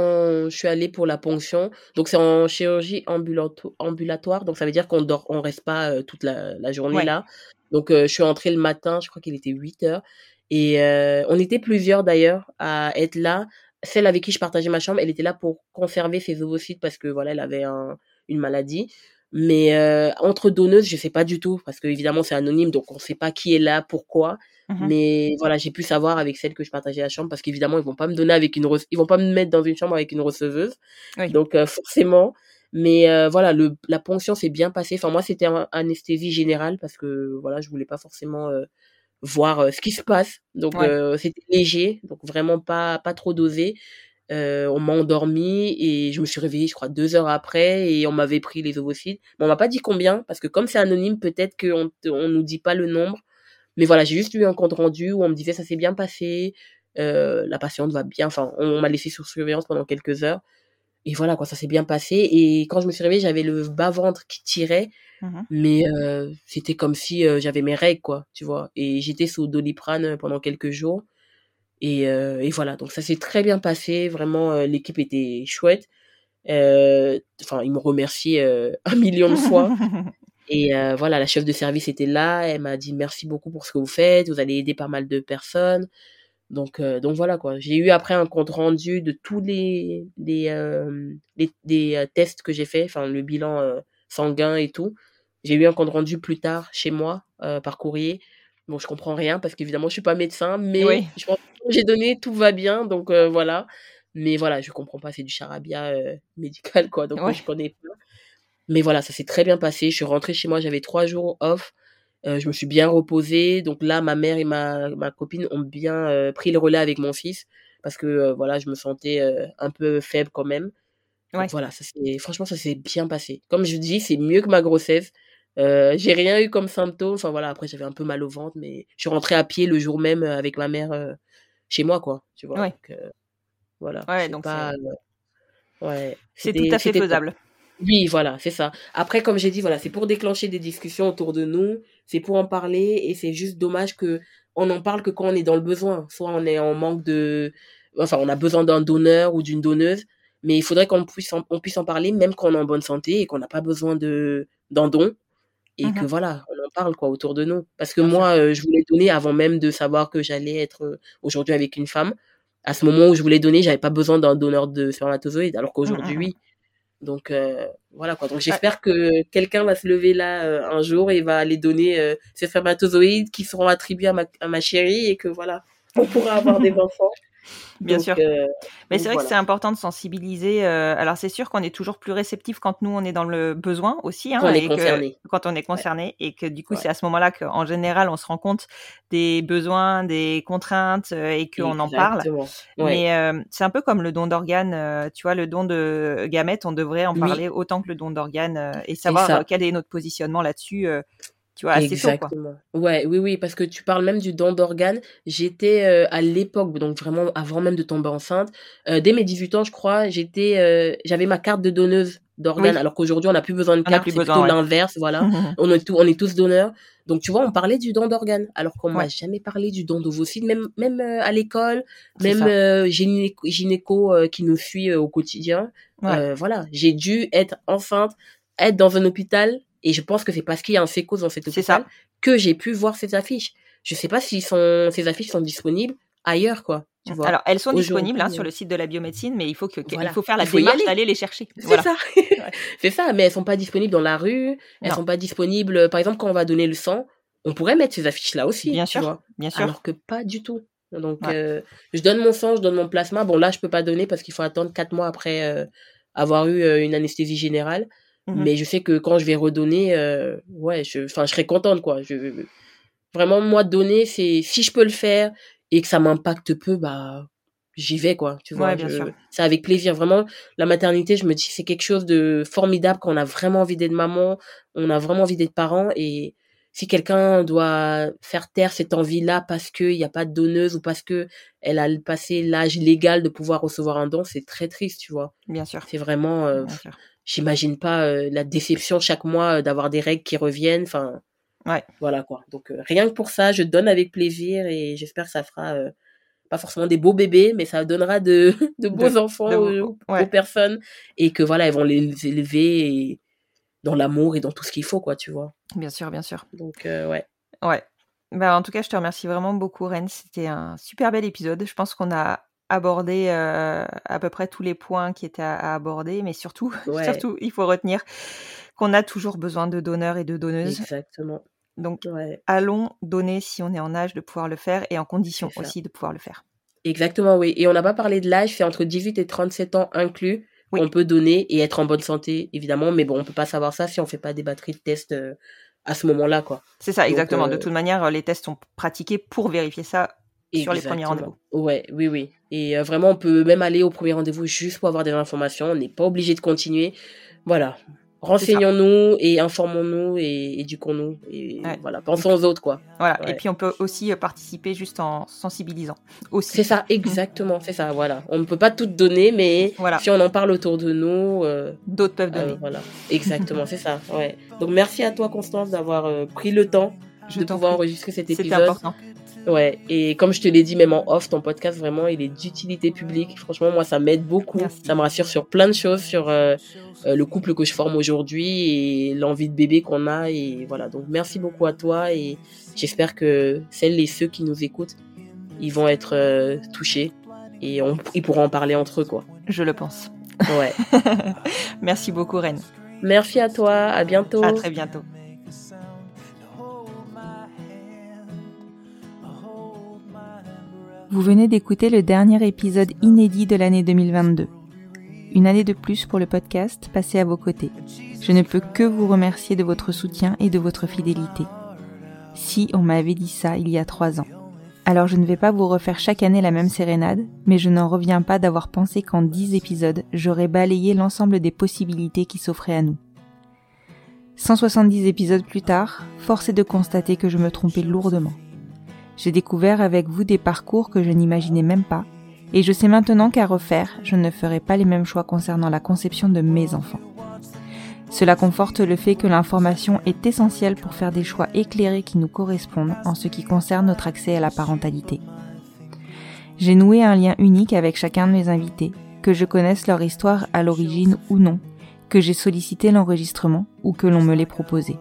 je suis allée pour la ponction, donc c'est en chirurgie ambulato- ambulatoire, donc ça veut dire qu'on dort, on reste pas euh, toute la, la journée Ouais. là. Donc euh, je suis entrée le matin, je crois qu'il était 8 heures. Et euh, on était plusieurs d'ailleurs à être là. Celle avec qui je partageais ma chambre, elle était là pour conserver ses ovocytes parce que voilà, elle avait un, une maladie. Mais euh, entre donneuses, je sais pas du tout parce que évidemment c'est anonyme, donc on sait pas qui est là, pourquoi. Mhm. Mais voilà, j'ai pu savoir avec celle que je partageais la chambre parce qu'évidemment, ils vont pas me donner avec une ils vont pas me mettre dans une chambre avec une receveuse. Oui. Donc euh, forcément, mais euh, voilà, le la ponction s'est bien passée. Enfin moi, c'était en anesthésie générale parce que voilà, je voulais pas forcément euh, voir euh, ce qui se passe. Donc Ouais. euh, c'était léger, donc vraiment pas pas trop dosé. Euh, on m'a endormi et je me suis réveillée, je crois, deux heures après et on m'avait pris les ovocytes. Mais on m'a pas dit combien parce que comme c'est anonyme, peut-être qu'on on nous dit pas le nombre. Mais voilà, j'ai juste eu un compte rendu où on me disait ça s'est bien passé, euh, la patiente va bien. Enfin, on m'a laissé sur surveillance pendant quelques heures. Et voilà, quoi, ça s'est bien passé. Et quand je me suis réveillée, j'avais le bas-ventre qui tirait, Mhm. mais euh, c'était comme si euh, j'avais mes règles, quoi, tu vois. Et j'étais sous doliprane pendant quelques jours. Et, euh, et voilà, donc ça s'est très bien passé. Vraiment, euh, l'équipe était chouette. Euh, Enfin, ils m'ont remercié euh, un million de fois. Et euh, voilà, la chef de service était là. Elle m'a dit merci beaucoup pour ce que vous faites. Vous allez aider pas mal de personnes. Donc, euh, donc voilà quoi. J'ai eu après un compte rendu de tous les les, euh, les, les, euh, tests que j'ai fait, enfin le bilan euh, sanguin et tout. J'ai eu un compte rendu plus tard chez moi par courrier. Bon, je comprends rien parce qu'évidemment je suis pas médecin, mais Oui. je pense que j'ai donné tout va bien, donc voilà. Mais voilà, je comprends pas, c'est du charabia médical quoi, donc Ouais. je connais pas. Mais voilà, ça s'est très bien passé. Je suis rentrée chez moi, j'avais trois jours off. Euh, je me suis bien reposée. Donc là, ma mère et ma, ma copine ont bien euh, pris le relais avec mon fils parce que euh, voilà, je me sentais un peu faible quand même. Donc voilà, ça franchement, ça s'est bien passé. Comme je dis, c'est mieux que ma grossesse. J'ai rien eu comme symptôme. Enfin voilà, après j'avais un peu mal au ventre, mais je suis rentrée à pied le jour même avec ma mère chez moi, quoi. Tu vois. Ouais. Donc, voilà. Ouais, c'est donc pas. ouais. C'est tout à fait faisable. Oui, voilà, c'est ça. Après, comme j'ai dit, voilà, c'est pour déclencher des discussions autour de nous, c'est pour en parler, et c'est juste dommage que on en parle que quand on est dans le besoin. Soit on est en manque de, enfin, on a besoin d'un donneur ou d'une donneuse, mais il faudrait qu'on puisse en, on puisse en parler même quand on est en bonne santé et qu'on n'a pas besoin de d'un don, et que Mhm. voilà, on en parle quoi autour de nous. Parce que moi, euh, je voulais donner avant même de savoir que j'allais être euh, aujourd'hui avec une femme. À ce moment où je voulais donner, j'avais pas besoin d'un donneur de spermatozoïdes, alors qu'aujourd'hui, Mhm. oui. Donc euh, voilà quoi. Donc j'espère que quelqu'un va se lever là euh, un jour et va aller donner euh, ces spermatozoïdes qui seront attribués à ma, à ma chérie et que voilà, on pourra avoir des enfants. Bien Donc, sûr. euh, Mais c'est vrai que c'est important de sensibiliser. euh, alors c'est sûr qu'on est toujours plus réceptif quand nous on est dans le besoin aussi, hein, Quand on est et que- concerné. quand on est concerné, et que du coup Ouais. c'est à ce moment-là qu'en général on se rend compte des besoins, des contraintes euh, et qu'on en parle. Ouais. Mais euh, c'est un peu comme le don d'organes, tu vois, le don de gamètes, on devrait en Oui. parler autant que le don d'organes et savoir quel est notre positionnement là-dessus, tu vois, assez tôt, quoi. Ouais, oui, oui, parce que tu parles même du don d'organes. J'étais euh, à l'époque, donc vraiment avant même de tomber enceinte, euh, dès mes 18 ans, je crois, j'étais, euh, j'avais ma carte de donneuse d'organes, Oui. alors qu'aujourd'hui on n'a plus besoin de On carte, c'est plutôt ouais. l'inverse, voilà. on est, tous- on est tous donneurs. Donc, tu vois, on parlait du don d'organes, alors qu'on m'a Ouais. jamais parlé du don d'ovocytes, même, même euh, à l'école, même euh, gynéco, gynéco euh, qui nous suit euh, au quotidien. Ouais. Euh, voilà, j'ai dû être enceinte, être dans un hôpital, et je pense que c'est parce qu'il y a un sécos dans cet hôpital ça. que j'ai pu voir ces affiches. Je sais pas si sont, ces affiches sont disponibles ailleurs, quoi. Tu vois. Alors, elles sont disponibles hein, euh, sur le site de la biomédecine, mais il faut que Voilà. il faut faire la faut démarche aller. d'aller les chercher. C'est Voilà. ça. c'est ça, mais elles sont pas disponibles dans la rue, elles Non. sont pas disponibles, par exemple, quand on va donner le sang, on pourrait mettre ces affiches-là aussi. Bien tu sûr. vois. Bien sûr. Alors que pas du tout. Donc, Ouais. euh, je donne mon sang, je donne mon plasma. Bon, là, je peux pas donner parce qu'il faut attendre quatre mois après euh, avoir eu euh, une anesthésie générale. Mhm. Mais je sais que quand je vais redonner, euh, ouais, je, enfin, je serai contente, quoi. Je, vraiment, moi, donner, c'est, si je peux le faire et que ça m'impacte peu, bah, j'y vais, quoi. Tu vois, Ouais, c'est avec plaisir. Vraiment, la maternité, je me dis, c'est quelque chose de formidable quand on a vraiment envie d'être maman, on a vraiment envie d'être parent et si quelqu'un doit faire taire cette envie-là parce qu'il n'y a pas de donneuse ou parce que elle a passé l'âge légal de pouvoir recevoir un don, c'est très triste, tu vois. Bien sûr. C'est vraiment, euh, Bien sûr. J'imagine pas la déception chaque mois d'avoir des règles qui reviennent. Enfin, Ouais. voilà quoi. Donc rien que pour ça, je donne avec plaisir et j'espère que ça fera pas forcément des beaux bébés, mais ça donnera de, de beaux De- enfants de- aux, ouais. aux personnes et que voilà, elles vont les élever et- dans l'amour et dans tout ce qu'il faut quoi, tu vois. Bien sûr, bien sûr. Donc euh, ouais. Ouais. Bah, en tout cas, je te remercie vraiment beaucoup, Ren. C'était un super bel épisode. Je pense qu'on a abordé euh, à peu près tous les points qui étaient à, à aborder, mais surtout, Ouais. surtout, il faut retenir qu'on a toujours besoin de donneurs et de donneuses. Exactement. Donc, Ouais. allons donner si on est en âge de pouvoir le faire et en condition aussi de pouvoir le faire. Exactement, oui. Et on n'a pas parlé de l'âge, c'est entre 18 et 37 ans inclus. Oui. On peut donner et être en bonne santé, évidemment, mais bon, on peut pas savoir ça si on fait pas des batteries de tests euh, à ce moment-là, quoi. C'est ça, Donc, exactement. De euh, toute manière, les tests sont pratiqués pour vérifier ça sur les premiers rendez-vous. Ouais, oui, oui. Et euh, vraiment, on peut même aller au premier rendez-vous juste pour avoir des informations. On n'est pas obligé de continuer. Voilà. Renseignons-nous et informons-nous et éduquons-nous. Et Ouais. voilà, pensons aux autres, quoi. Voilà. Et puis, on peut aussi euh, participer juste en sensibilisant. C'est ça, exactement, c'est ça, voilà. On ne peut pas tout donner, mais Voilà. si on en parle autour de nous, euh, D'autres peuvent Euh, donner. voilà, exactement, c'est ça. Ouais. Donc merci à toi Constance d'avoir pris le temps Je de pouvoir enregistrer cet C'était épisode. important. Ouais. Et comme je te l'ai dit même en off, ton podcast vraiment il est d'utilité publique. Franchement moi ça m'aide beaucoup. Merci. Ça me rassure sur plein de choses, sur euh, euh, le couple que je forme aujourd'hui et l'envie de bébé qu'on a et voilà. Donc merci beaucoup à toi et j'espère que celles et ceux qui nous écoutent ils vont être euh, touchés et on, ils pourront en parler entre eux quoi. Je le pense. Ouais. Merci beaucoup, Ren. merci à toi. À bientôt. À très bientôt. Vous venez d'écouter le dernier épisode inédit de l'année 2022. Une année de plus pour le podcast passé à vos côtés. Je ne peux que vous remercier de votre soutien et de votre fidélité. Si on m'avait dit ça il y a trois ans. Alors je ne vais pas vous refaire chaque année la même sérénade, mais je n'en reviens pas d'avoir pensé qu'en dix épisodes, j'aurais balayé l'ensemble des possibilités qui s'offraient à nous. 170 épisodes plus tard, force est de constater que je me trompais lourdement. J'ai découvert avec vous des parcours que je n'imaginais même pas, et je sais maintenant qu'à refaire, je ne ferai pas les mêmes choix concernant la conception de mes enfants. Cela conforte le fait que l'information est essentielle pour faire des choix éclairés qui nous correspondent en ce qui concerne notre accès à la parentalité. J'ai noué un lien unique avec chacun de mes invités, que je connaisse leur histoire à l'origine ou non, que j'ai sollicité l'enregistrement ou que l'on me l'ait proposé.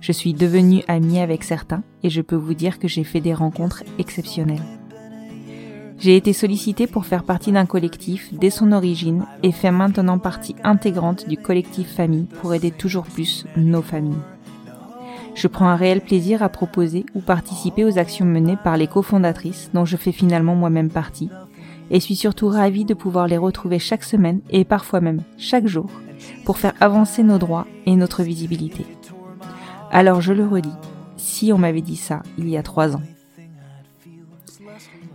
Je suis devenue amie avec certains et je peux vous dire que j'ai fait des rencontres exceptionnelles. J'ai été sollicitée pour faire partie d'un collectif dès son origine et fais maintenant partie intégrante du collectif famille pour aider toujours plus nos familles. Je prends un réel plaisir à proposer ou participer aux actions menées par les cofondatrices dont je fais finalement moi-même partie et suis surtout ravie de pouvoir les retrouver chaque semaine et parfois même chaque jour pour faire avancer nos droits et notre visibilité. Alors je le redis, si on m'avait dit ça il y a trois ans.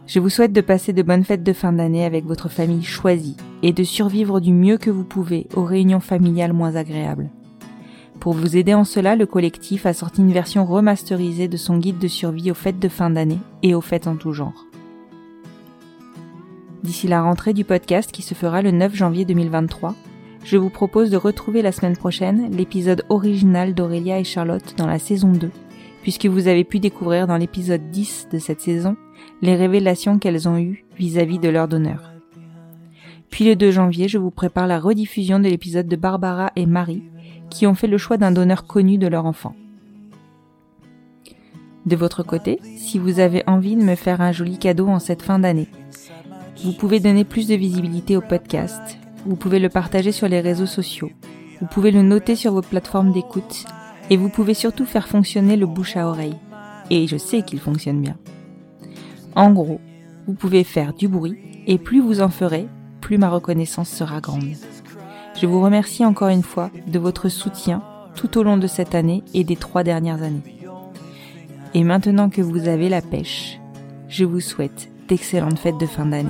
Je vous souhaite de passer de bonnes fêtes de fin d'année avec votre famille choisie et de survivre du mieux que vous pouvez aux réunions familiales moins agréables. Pour vous aider en cela, le collectif a sorti une version remasterisée de son guide de survie aux fêtes de fin d'année et aux fêtes en tout genre. D'ici la rentrée du podcast qui se fera le 9 janvier 2023, je vous propose de retrouver la semaine prochaine l'épisode original d'Aurélia et Charlotte dans la saison 2, puisque vous avez pu découvrir dans l'épisode 10 de cette saison les révélations qu'elles ont eues vis-à-vis de leur donneur. Puis le 2 janvier, je vous prépare la rediffusion de l'épisode de Barbara et Marie, qui ont fait le choix d'un donneur connu de leur enfant. De votre côté, si vous avez envie de me faire un joli cadeau en cette fin d'année, vous pouvez donner plus de visibilité au podcast, vous pouvez le partager sur les réseaux sociaux, vous pouvez le noter sur vos plateformes d'écoute, et vous pouvez surtout faire fonctionner le bouche à oreille. Et je sais qu'il fonctionne bien. En gros, vous pouvez faire du bruit et plus vous en ferez, plus ma reconnaissance sera grande. Je vous remercie encore une fois de votre soutien tout au long de cette année et des trois dernières années. Et maintenant que vous avez la pêche, je vous souhaite d'excellentes fêtes de fin d'année.